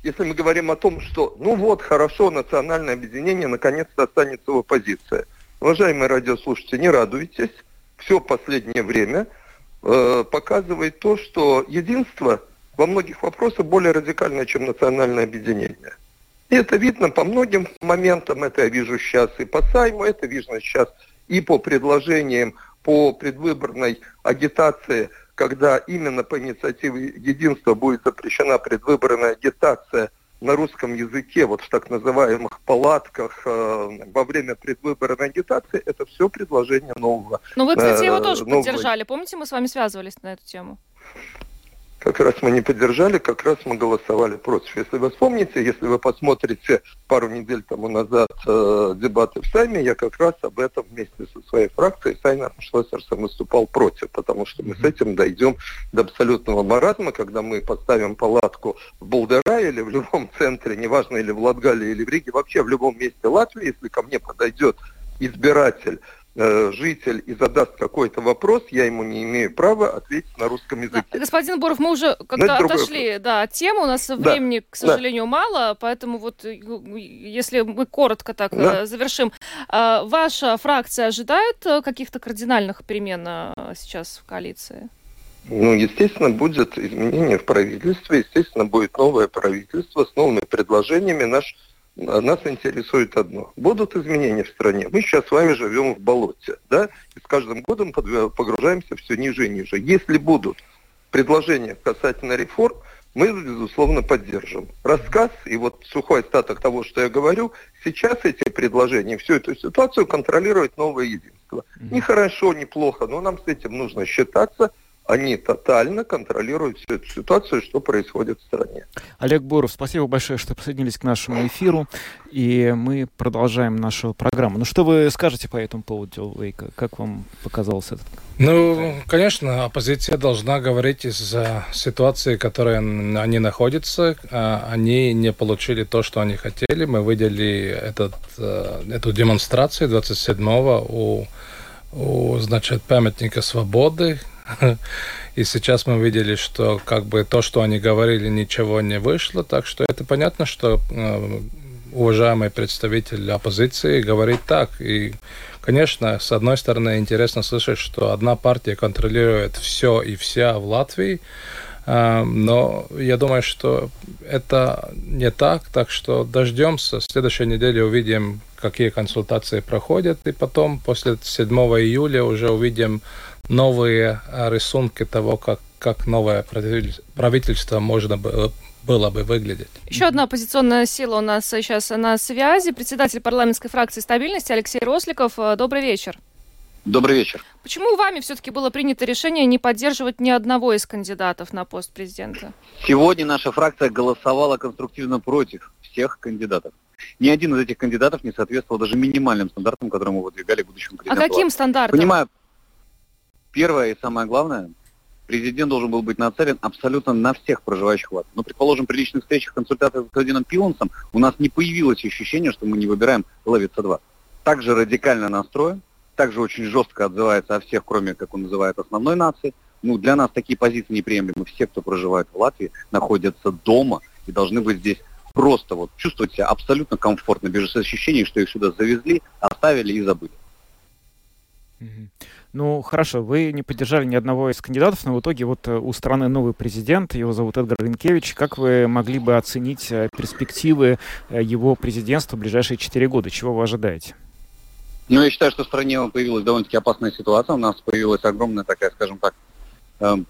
если мы говорим о том, что ну вот, хорошо, национальное объединение наконец-то останется в оппозиции. Уважаемые радиослушатели, не радуйтесь. Все последнее время э, показывает то, что единство во многих вопросах более радикальное, чем национальное объединение. И это видно по многим моментам. Это я вижу сейчас и по Сайму, это видно сейчас и по предложениям по предвыборной агитации когда именно по инициативе единства будет запрещена предвыборная агитация на русском языке, вот в так называемых палатках э, во время предвыборной агитации, это все предложение нового. Ну вы, кстати, его э, тоже нового... поддержали. Помните, мы с вами связывались на эту тему? Как раз мы не поддержали, как раз мы голосовали против. Если вы вспомните, если вы посмотрите пару недель тому назад э, дебаты в Сайме, я как раз об этом вместе со своей фракцией Сайнер Шлессерсом выступал против, потому что мы с этим дойдем до абсолютного маразма, когда мы поставим палатку в Болдера или в любом центре, неважно, или в Латгалии, или в Риге, вообще в любом месте Латвии, если ко мне подойдет избиратель житель и задаст какой-то вопрос, я ему не имею права ответить на русском языке. Да, господин Боров, мы уже как-то отошли да, от темы, у нас да, времени, к сожалению, да. мало, поэтому вот э, если мы коротко так да. Э, завершим. Ваша фракция ожидает каких-то кардинальных перемен сейчас в коалиции? Ну, естественно, будет изменение в правительстве, естественно, будет новое правительство с новыми предложениями. Наш нас интересует одно. Будут изменения в стране. Мы сейчас с вами живем в болоте, да, и с каждым годом погружаемся все ниже и ниже. Если будут предложения касательно реформ, мы, безусловно, поддержим. Рассказ и вот сухой остаток того, что я говорю, сейчас эти предложения, всю эту ситуацию контролирует новое единство. Не хорошо, не плохо, но нам с этим нужно считаться – они тотально контролируют всю эту ситуацию, что происходит в стране. Олег Буров, спасибо большое, что присоединились к нашему эфиру, и мы продолжаем нашу программу. Ну что вы скажете по этому поводу, Вейка? Как вам показалось это? Ну, конечно, оппозиция должна говорить из-за ситуации, в которой они находятся. А, они не получили то, что они хотели. Мы видели этот, э, эту демонстрацию 27-го у, у значит, памятника свободы, И сейчас мы видели, что как бы то, что они говорили, ничего не вышло. Так что это понятно, что э, уважаемый представитель оппозиции говорит так. И, конечно, с одной стороны, интересно слышать, что одна партия контролирует все и вся в Латвии, э, но я думаю, что это не так, так что дождемся. В следующей неделе увидим, какие консультации проходят, и потом, после 7 июля, уже увидим новые а, рисунки того, как, как новое правительство можно было было бы выглядеть. Еще одна оппозиционная сила у нас сейчас на связи. Председатель парламентской фракции стабильности Алексей Росликов. Добрый вечер. Добрый вечер. Почему вами все-таки было принято решение не поддерживать ни одного из кандидатов на пост президента? Сегодня наша фракция голосовала конструктивно против всех кандидатов. Ни один из этих кандидатов не соответствовал даже минимальным стандартам, которые мы выдвигали будущему президенту. А каким стандартам? Понимаю, Первое и самое главное, президент должен был быть нацелен абсолютно на всех проживающих в Латвии. Но, ну, предположим, при личных встречах, консультациях с господином Пилансом у нас не появилось ощущение, что мы не выбираем Левица-2. Также радикально настроен, также очень жестко отзывается о всех, кроме, как он называет, основной нации. Ну, для нас такие позиции неприемлемы. Все, кто проживает в Латвии, находятся дома и должны быть здесь просто вот чувствовать себя абсолютно комфортно, без ощущения, что их сюда завезли, оставили и забыли. Ну, хорошо, вы не поддержали ни одного из кандидатов, но в итоге вот э, у страны новый президент, его зовут Эдгар Ренкевич. Как вы могли бы оценить э, перспективы э, его президентства в ближайшие четыре года? Чего вы ожидаете? Ну, я считаю, что в стране появилась довольно-таки опасная ситуация. У нас появилась огромная такая, скажем так,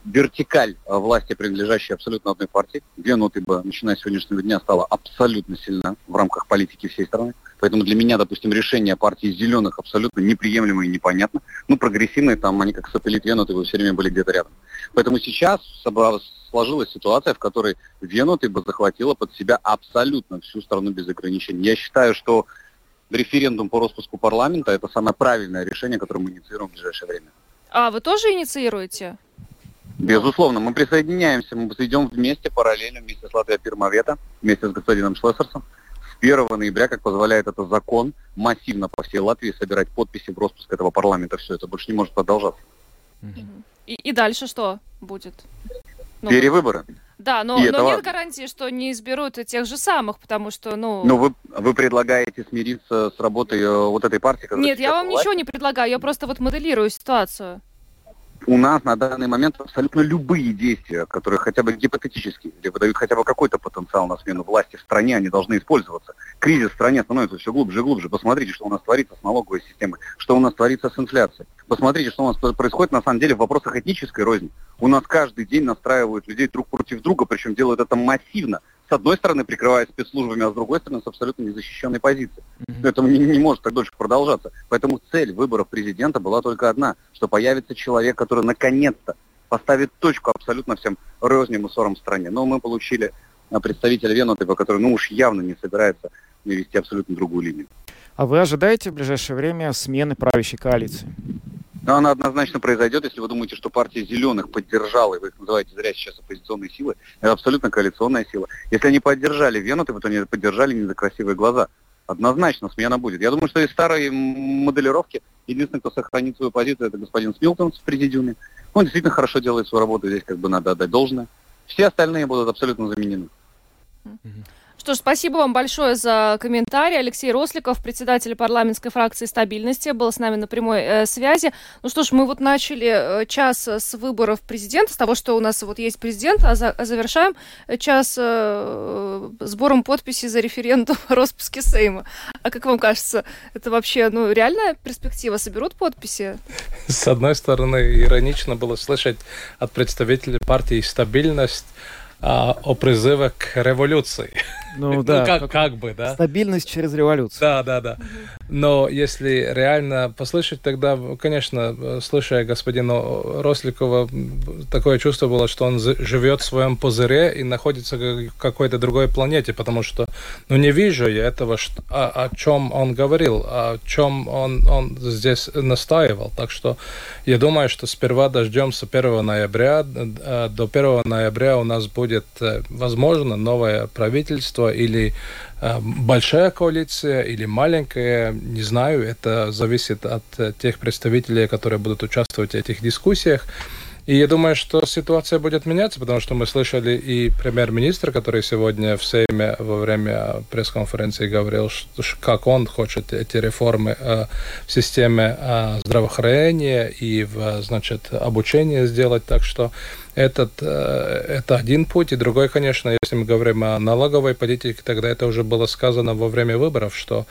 вертикаль власти, принадлежащей абсолютно одной партии. Две ноты бы, начиная с сегодняшнего дня, стала абсолютно сильна в рамках политики всей страны. Поэтому для меня, допустим, решение партии зеленых абсолютно неприемлемо и непонятно. Ну, прогрессивные там, они как сателлит Венуты вы все время были где-то рядом. Поэтому сейчас сложилась ситуация, в которой Венуты бы захватила под себя абсолютно всю страну без ограничений. Я считаю, что референдум по распуску парламента – это самое правильное решение, которое мы инициируем в ближайшее время. А, вы тоже инициируете? Безусловно, мы присоединяемся, мы идем вместе, параллельно, вместе с Латвией Пирмовета, вместе с господином Шлессерсом. 1 ноября, как позволяет это закон, массивно по всей Латвии собирать подписи в распуск этого парламента. Все это больше не может продолжаться. И, и дальше что будет? Ну, Перевыборы. Да, но, но нет важно. гарантии, что не изберут тех же самых, потому что, ну... Ну, вы, вы предлагаете смириться с работой э, вот этой партии? Нет, я вам власть? ничего не предлагаю, я просто вот моделирую ситуацию у нас на данный момент абсолютно любые действия, которые хотя бы гипотетически или выдают хотя бы какой-то потенциал на смену власти в стране, они должны использоваться. Кризис в стране становится все глубже и глубже. Посмотрите, что у нас творится с налоговой системой, что у нас творится с инфляцией. Посмотрите, что у нас происходит на самом деле в вопросах этнической розни. У нас каждый день настраивают людей друг против друга, причем делают это массивно, с одной стороны прикрываясь спецслужбами, а с другой стороны с абсолютно незащищенной позиции. Mm-hmm. Это не, не может так дольше продолжаться. Поэтому цель выборов президента была только одна, что появится человек, который наконец-то поставит точку абсолютно всем розням и ссорам в стране. Но мы получили а, представителя Венутова, который ну уж явно не собирается вести абсолютно другую линию. А вы ожидаете в ближайшее время смены правящей коалиции? Но она однозначно произойдет, если вы думаете, что партия зеленых поддержала, и вы их называете зря сейчас оппозиционной силой, это абсолютно коалиционная сила. Если они поддержали Венуты, то они поддержали не за красивые глаза. Однозначно смена будет. Я думаю, что из старой моделировки единственный, кто сохранит свою позицию, это господин Смилтон в президиуме. Он действительно хорошо делает свою работу, здесь как бы надо отдать должное. Все остальные будут абсолютно заменены. Что ж, спасибо вам большое за комментарий. Алексей Росликов, председатель парламентской фракции стабильности, был с нами на прямой э, связи. Ну что ж, мы вот начали э, час с выборов президента, с того, что у нас вот есть президент, а, за, а завершаем час э, сбором подписей за референдум о распуске Сейма. А как вам кажется, это вообще ну, реальная перспектива? Соберут подписи? С одной стороны, иронично было слышать от представителей партии «Стабильность», а, о призыве к революции. Ну, ну да. ну как, как бы, да. Стабильность через революцию. Да, да, да. Но если реально послушать, тогда, конечно, слушая господина Росликова, такое чувство было, что он живет в своем пузыре и находится в какой-то другой планете, потому что, ну, не вижу я этого, что, о, о чем он говорил, о чем он, он здесь настаивал. Так что я думаю, что сперва дождемся 1 ноября. Э, до 1 ноября у нас будет, э, возможно, новое правительство или э, большая коалиция или маленькая, не знаю, это зависит от тех представителей, которые будут участвовать в этих дискуссиях. И я думаю, что ситуация будет меняться, потому что мы слышали и премьер-министр, который сегодня в Сейме во время пресс-конференции говорил, что, как он хочет эти реформы э, в системе э, здравоохранения и в значит, обучении сделать. Так что этот, э, это один путь. И другой, конечно, если мы говорим о налоговой политике, тогда это уже было сказано во время выборов, что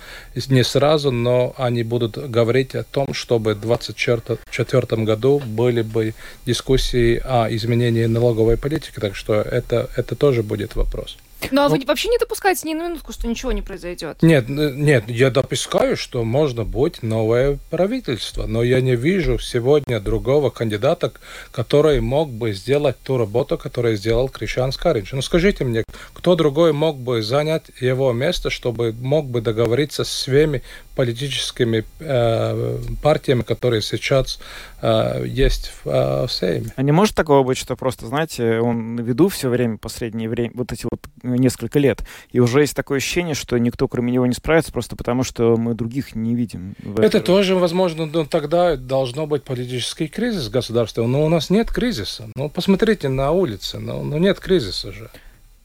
не сразу, но они будут говорить о том, чтобы в 2024 году были бы дискуссии о изменении налоговой политики. Так что это, это тоже будет вопрос. Ну а вы вообще не допускаете ни на минутку, что ничего не произойдет? Нет, нет, я допускаю, что можно быть новое правительство, но я не вижу сегодня другого кандидата, который мог бы сделать ту работу, которую сделал Кришан Скаринч. Ну скажите мне, кто другой мог бы занять его место, чтобы мог бы договориться с всеми политическими э, партиями, которые сейчас э, есть в, э, в Сейме. А не может такого быть, что просто, знаете, он на виду все время, последнее время, вот эти вот несколько лет, и уже есть такое ощущение, что никто кроме него не справится, просто потому что мы других не видим. Это тоже возможно, но тогда должно быть политический кризис в государстве, но у нас нет кризиса. Ну, посмотрите на улице, но, но нет кризиса же.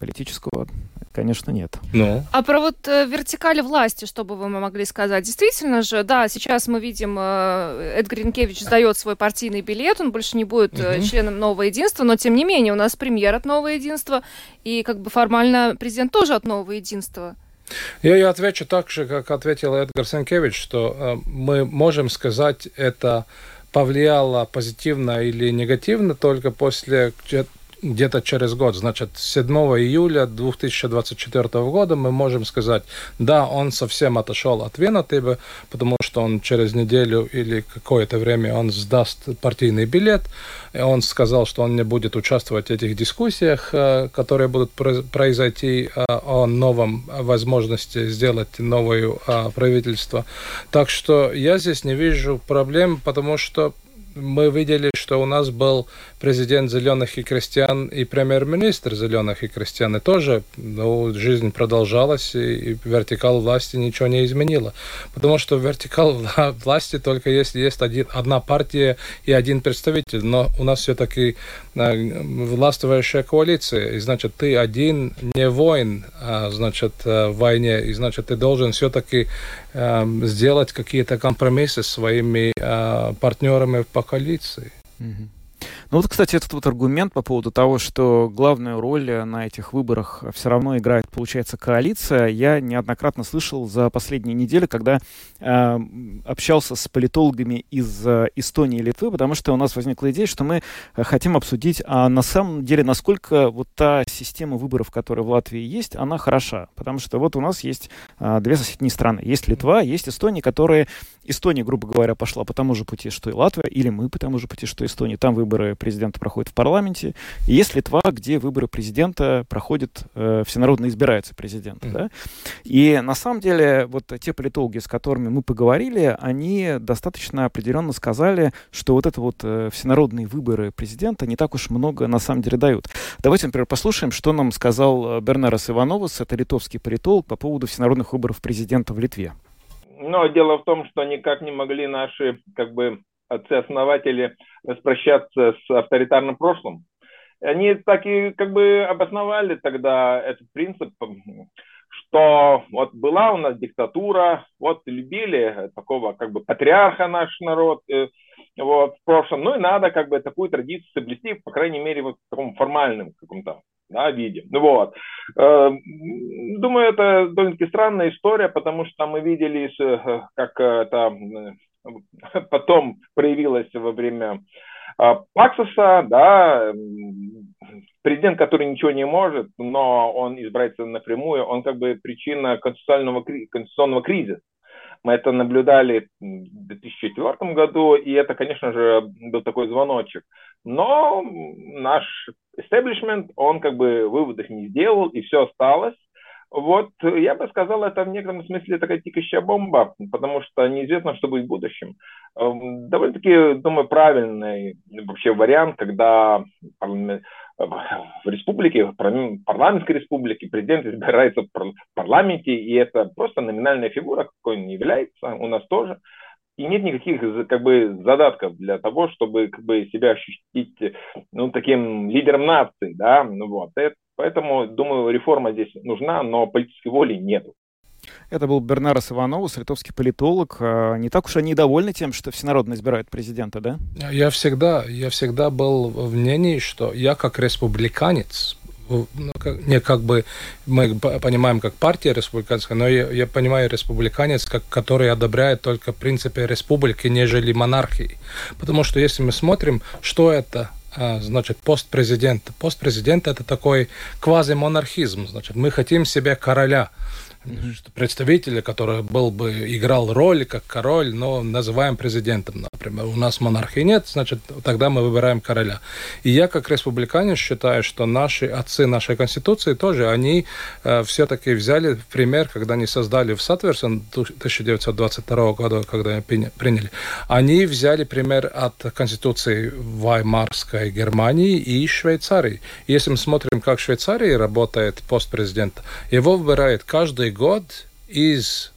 Политического конечно, нет. Ну. А про вот э, вертикали власти, что бы вы могли сказать? Действительно же, да, сейчас мы видим, э, Эдгар Янкевич сдает свой партийный билет, он больше не будет угу. членом Нового Единства, но тем не менее у нас премьер от Нового Единства, и как бы формально президент тоже от Нового Единства. Я, я отвечу так же, как ответил Эдгар Сенкевич, что э, мы можем сказать, это повлияло позитивно или негативно только после где-то через год, значит, 7 июля 2024 года мы можем сказать, да, он совсем отошел от Венотыба, потому что он через неделю или какое-то время он сдаст партийный билет, и он сказал, что он не будет участвовать в этих дискуссиях, э, которые будут произойти э, о новом возможности сделать новое э, правительство. Так что я здесь не вижу проблем, потому что мы видели, что у нас был президент «Зеленых и крестьян» и премьер-министр «Зеленых и крестьян». И тоже ну, жизнь продолжалась, и, и вертикал власти ничего не изменила. Потому что вертикал власти только если есть один, одна партия и один представитель. Но у нас все-таки властвующая коалиция. И значит, ты один не воин, а, значит, э, в войне. И значит, ты должен все-таки э, сделать какие-то компромиссы с своими э, партнерами по коалиции. Mm-hmm. Ну вот, кстати, этот вот аргумент по поводу того, что главную роль на этих выборах все равно играет, получается, коалиция, я неоднократно слышал за последние недели, когда э, общался с политологами из э, Эстонии и Литвы, потому что у нас возникла идея, что мы хотим обсудить, а на самом деле, насколько вот та система выборов, которая в Латвии есть, она хороша. Потому что вот у нас есть э, две соседние страны. Есть Литва, есть Эстония, которые... Эстония, грубо говоря, пошла по тому же пути, что и Латвия, или мы по тому же пути, что Эстония. Там выборы президента проходят в парламенте, и есть Литва, где выборы президента проходят, э, всенародно избирается президент. Mm-hmm. Да? И на самом деле вот те политологи, с которыми мы поговорили, они достаточно определенно сказали, что вот это вот э, всенародные выборы президента не так уж много на самом деле дают. Давайте, например, послушаем, что нам сказал э, Бернарас Ивановус, это литовский политолог, по поводу всенародных выборов президента в Литве. Но дело в том, что никак не могли наши как бы отцы-основатели распрощаться с авторитарным прошлым. Они так и как бы обосновали тогда этот принцип, что вот была у нас диктатура, вот любили такого как бы патриарха наш народ, э, вот, в прошлом, ну и надо как бы такую традицию соблюсти, по крайней мере, вот в таком формальном каком-то да, виде. Вот. Э, думаю, это довольно-таки странная история, потому что мы видели, э, как это потом проявилось во время а, Паксуса, да, президент, который ничего не может, но он избирается напрямую, он как бы причина конституционного, конституционного кризиса. Мы это наблюдали в 2004 году, и это, конечно же, был такой звоночек. Но наш establishment, он как бы выводов не сделал, и все осталось. Вот, я бы сказал, это в некотором смысле такая тикающая бомба, потому что неизвестно, что будет в будущем. Эм, довольно-таки, думаю, правильный вообще вариант, когда в республике, в парламентской республике президент избирается в парламенте, и это просто номинальная фигура, какой он является, у нас тоже. И нет никаких как бы задатков для того, чтобы как бы себя ощутить ну, таким лидером нации, да, ну вот. Это, Поэтому, думаю, реформа здесь нужна, но политической воли нет. Это был Бернарас Ивановус, литовский политолог. А, не так уж они довольны тем, что всенародно избирают президента, да? Я всегда, я всегда был в мнении, что я как республиканец, ну, не как бы мы понимаем как партия республиканская, но я, я понимаю республиканец, как, который одобряет только принципы республики, нежели монархии. Потому что если мы смотрим, что это а, значит, постпрезидент. Постпрезидент – это такой квазимонархизм. Значит, мы хотим себе короля представителя, который был бы играл роль как король, но называем президентом, например. У нас монархии нет, значит, тогда мы выбираем короля. И я, как республиканец, считаю, что наши отцы нашей конституции тоже, они э, все-таки взяли пример, когда они создали в Сатверсон 1922 года, когда приняли, они взяли пример от конституции Ваймарской Германии и Швейцарии. Если мы смотрим, как в Швейцарии работает постпрезидент, его выбирает каждый год из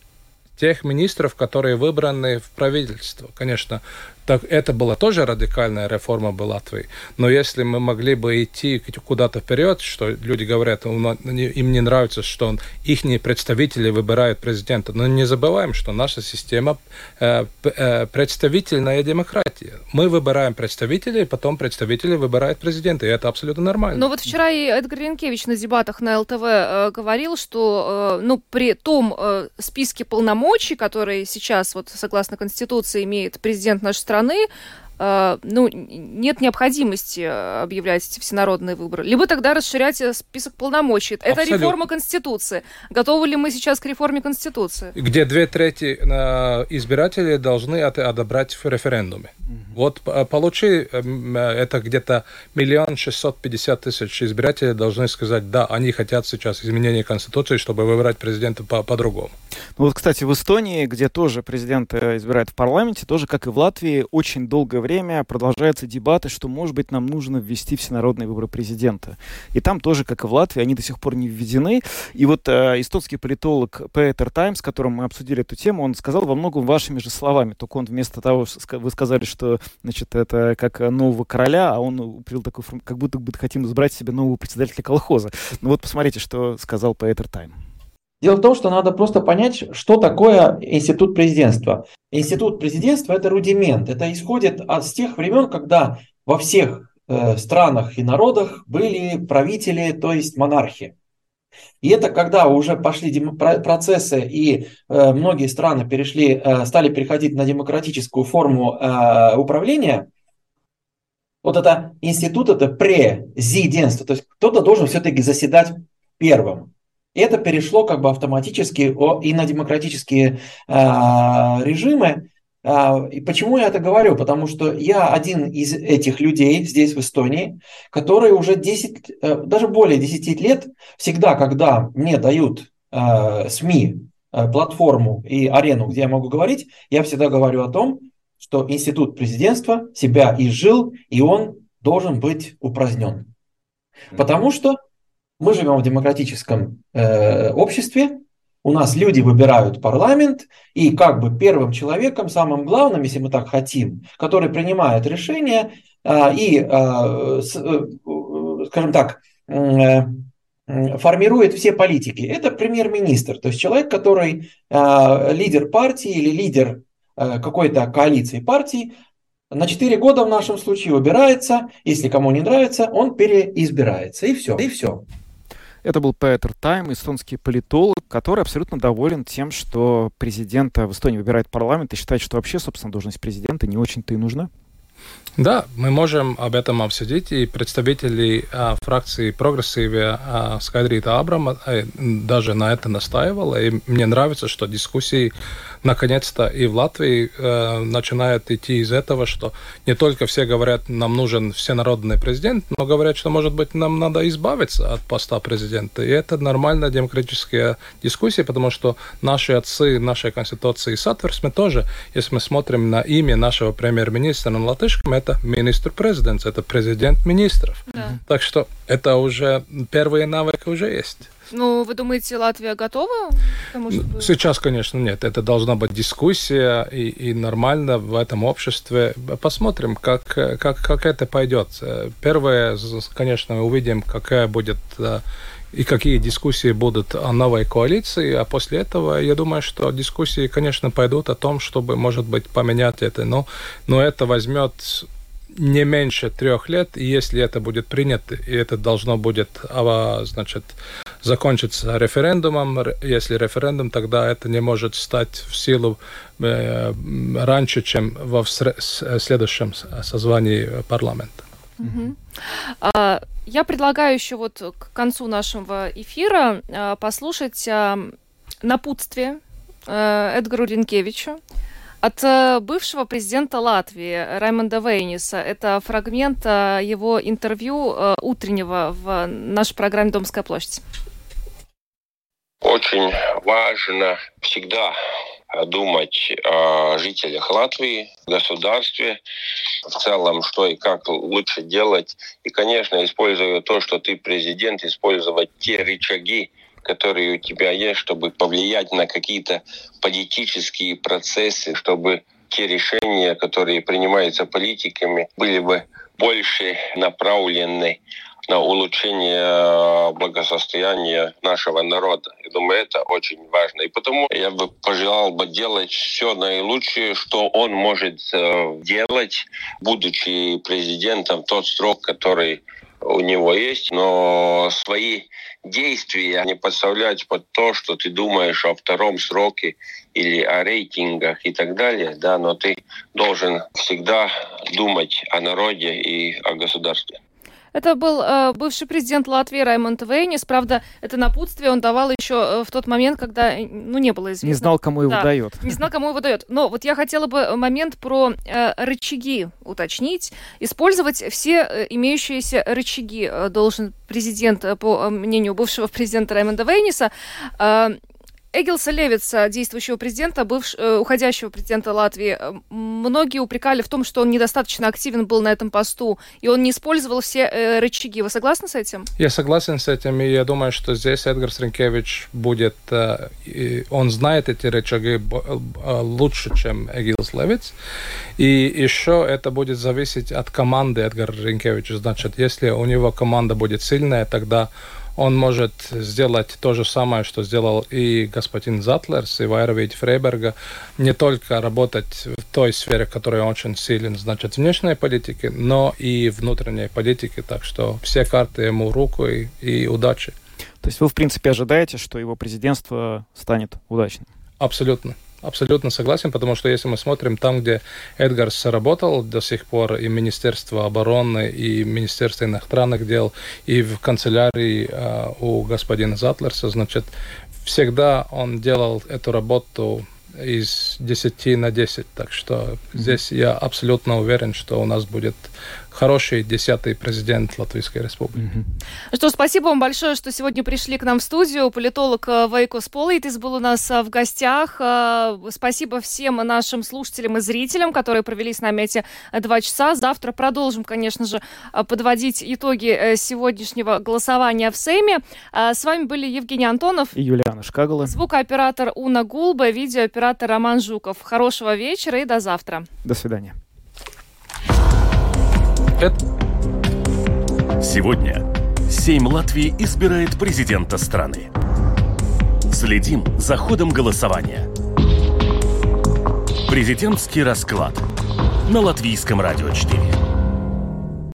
тех министров, которые выбраны в правительство. Конечно, Так это была тоже радикальная реформа в Латвии. Но если мы могли бы идти куда-то вперед, что люди говорят, им не нравится, что их представители выбирают президента. Но не забываем, что наша система э, э, представительная демократия. Мы выбираем представителей, потом представители выбирают президента, и это абсолютно нормально. Но вот вчера и Эдгар Ренкевич на дебатах на ЛТВ э, говорил, что ну, при том списке полномочий, которые сейчас, вот согласно Конституции, имеет президент нашей страны, страны э, ну, нет необходимости э, объявлять эти всенародные выборы. Либо тогда расширять э, список полномочий. Это Абсолютно. реформа Конституции. Готовы ли мы сейчас к реформе Конституции? Где две трети избирателей должны одобрять в референдуме. Вот получи, это где-то миллион шестьсот пятьдесят тысяч избирателей должны сказать, да, они хотят сейчас изменения Конституции, чтобы выбирать президента по- по-другому. Ну вот, кстати, в Эстонии, где тоже президент избирает в парламенте, тоже, как и в Латвии, очень долгое время продолжаются дебаты, что, может быть, нам нужно ввести всенародные выборы президента. И там тоже, как и в Латвии, они до сих пор не введены. И вот э, эстонский политолог Петер Тайм, с которым мы обсудили эту тему, он сказал во многом вашими же словами. Только он вместо того, вы сказали, что значит, это как нового короля, а он упрел такой, как будто бы хотим избрать себе нового председателя колхоза. Ну вот посмотрите, что сказал Петер Тайм. Дело в том, что надо просто понять, что такое институт президентства. Институт президентства – это рудимент. Это исходит от, с тех времен, когда во всех э, странах и народах были правители, то есть монархи. И это когда уже пошли процессы и э, многие страны перешли, э, стали переходить на демократическую форму э, управления, вот это институт, это президентство, то есть кто-то должен все-таки заседать первым это перешло как бы автоматически и на демократические э, режимы. Э, и почему я это говорю? Потому что я один из этих людей здесь, в Эстонии, который уже 10, э, даже более 10 лет, всегда, когда мне дают э, СМИ платформу и арену, где я могу говорить, я всегда говорю о том, что институт президентства себя изжил, и он должен быть упразднен. Потому что мы живем в демократическом э, обществе, у нас люди выбирают парламент, и как бы первым человеком, самым главным, если мы так хотим, который принимает решения э, и, э, с, э, скажем так, э, формирует все политики. Это премьер-министр, то есть человек, который э, лидер партии или лидер э, какой-то коалиции партий, на 4 года в нашем случае выбирается, если кому не нравится, он переизбирается, и все, и все. Это был Петер Тайм, эстонский политолог, который абсолютно доволен тем, что президента в Эстонии выбирает парламент и считает, что вообще, собственно, должность президента не очень-то и нужна. Да, мы можем об этом обсудить, и представители а, фракции прогрессиве а, Скайдрита Абрама а, даже на это настаивала, и мне нравится, что дискуссии наконец-то и в Латвии э, начинают идти из этого, что не только все говорят, нам нужен всенародный президент, но говорят, что, может быть, нам надо избавиться от поста президента, и это нормальная демократическая дискуссия, потому что наши отцы нашей конституции Сатверс, мы тоже, если мы смотрим на имя нашего премьер-министра на латышском, это это министр-президент, это президент министров. Да. Так что это уже первые навыки уже есть. Ну, вы думаете, Латвия готова? Потому что... Сейчас, конечно, нет. Это должна быть дискуссия и, и нормально в этом обществе. Посмотрим, как, как, как это пойдет. Первое, конечно, мы увидим, какая будет э, и какие дискуссии будут о новой коалиции, а после этого я думаю, что дискуссии, конечно, пойдут о том, чтобы, может быть, поменять это, но, но это возьмет не меньше трех лет, и если это будет принято, и это должно будет, а, значит, закончиться референдумом, если референдум, тогда это не может стать в силу э, раньше, чем во следующем созвании парламента. Угу. Я предлагаю еще вот к концу нашего эфира а, послушать а, напутствие Эдгару Ренкевичу, от э, бывшего президента Латвии Раймонда Вейниса. Это фрагмент э, его интервью э, утреннего в нашей программе «Домская площадь». Очень важно всегда думать о жителях Латвии, государстве, в целом, что и как лучше делать. И, конечно, используя то, что ты президент, использовать те рычаги, которые у тебя есть, чтобы повлиять на какие-то политические процессы, чтобы те решения, которые принимаются политиками, были бы больше направлены на улучшение э, благосостояния нашего народа. Я думаю, это очень важно. И потому я бы пожелал бы делать все наилучшее, что он может э, делать, будучи президентом, тот срок, который у него есть, но свои действия не подставлять под то, что ты думаешь о втором сроке или о рейтингах и так далее, да, но ты должен всегда думать о народе и о государстве. Это был э, бывший президент Латвии Раймонд Вейнис. Правда, это напутствие он давал еще э, в тот момент, когда э, ну, не было известно. Не знал, кому его да, дает. Не знал, кому его дает. Но вот я хотела бы момент про э, рычаги уточнить. Использовать все э, имеющиеся рычаги должен президент, по мнению бывшего президента Раймонда Вейниса. Э, Эгилса Левица, действующего президента, бывш, э, уходящего президента Латвии, э, многие упрекали в том, что он недостаточно активен был на этом посту, и он не использовал все э, рычаги. Вы согласны с этим? Я согласен с этим, и я думаю, что здесь Эдгар Сринкевич будет... Э, он знает эти рычаги э, лучше, чем Эгилс Левиц. И еще это будет зависеть от команды Эдгара Ринкевича. Значит, если у него команда будет сильная, тогда он может сделать то же самое, что сделал и господин Затлерс, и Вайрович Фрейберга, не только работать в той сфере, в которой он очень силен, значит, внешней политики, но и внутренней политики. Так что все карты ему руку и, и удачи. То есть вы, в принципе, ожидаете, что его президентство станет удачным? Абсолютно. Абсолютно согласен, потому что если мы смотрим там, где Эдгарс работал до сих пор, и Министерство обороны, и Министерство иностранных дел, и в канцелярии э, у господина Затлерса, значит, всегда он делал эту работу из 10 на 10. Так что здесь я абсолютно уверен, что у нас будет хороший десятый президент Латвийской Республики. Что, спасибо вам большое, что сегодня пришли к нам в студию. Политолог э, Вейко Сполитис был у нас э, в гостях. Э, спасибо всем нашим слушателям и зрителям, которые провели с нами эти два часа. Завтра продолжим, конечно же, подводить итоги сегодняшнего голосования в Сейме. С вами были Евгений Антонов и Юлиана Шкагала. Звукооператор Уна Гулба, видеооператор Роман Жуков. Хорошего вечера и до завтра. До свидания. Сегодня Сейм Латвии избирает президента страны. Следим за ходом голосования. Президентский расклад на Латвийском радио 4.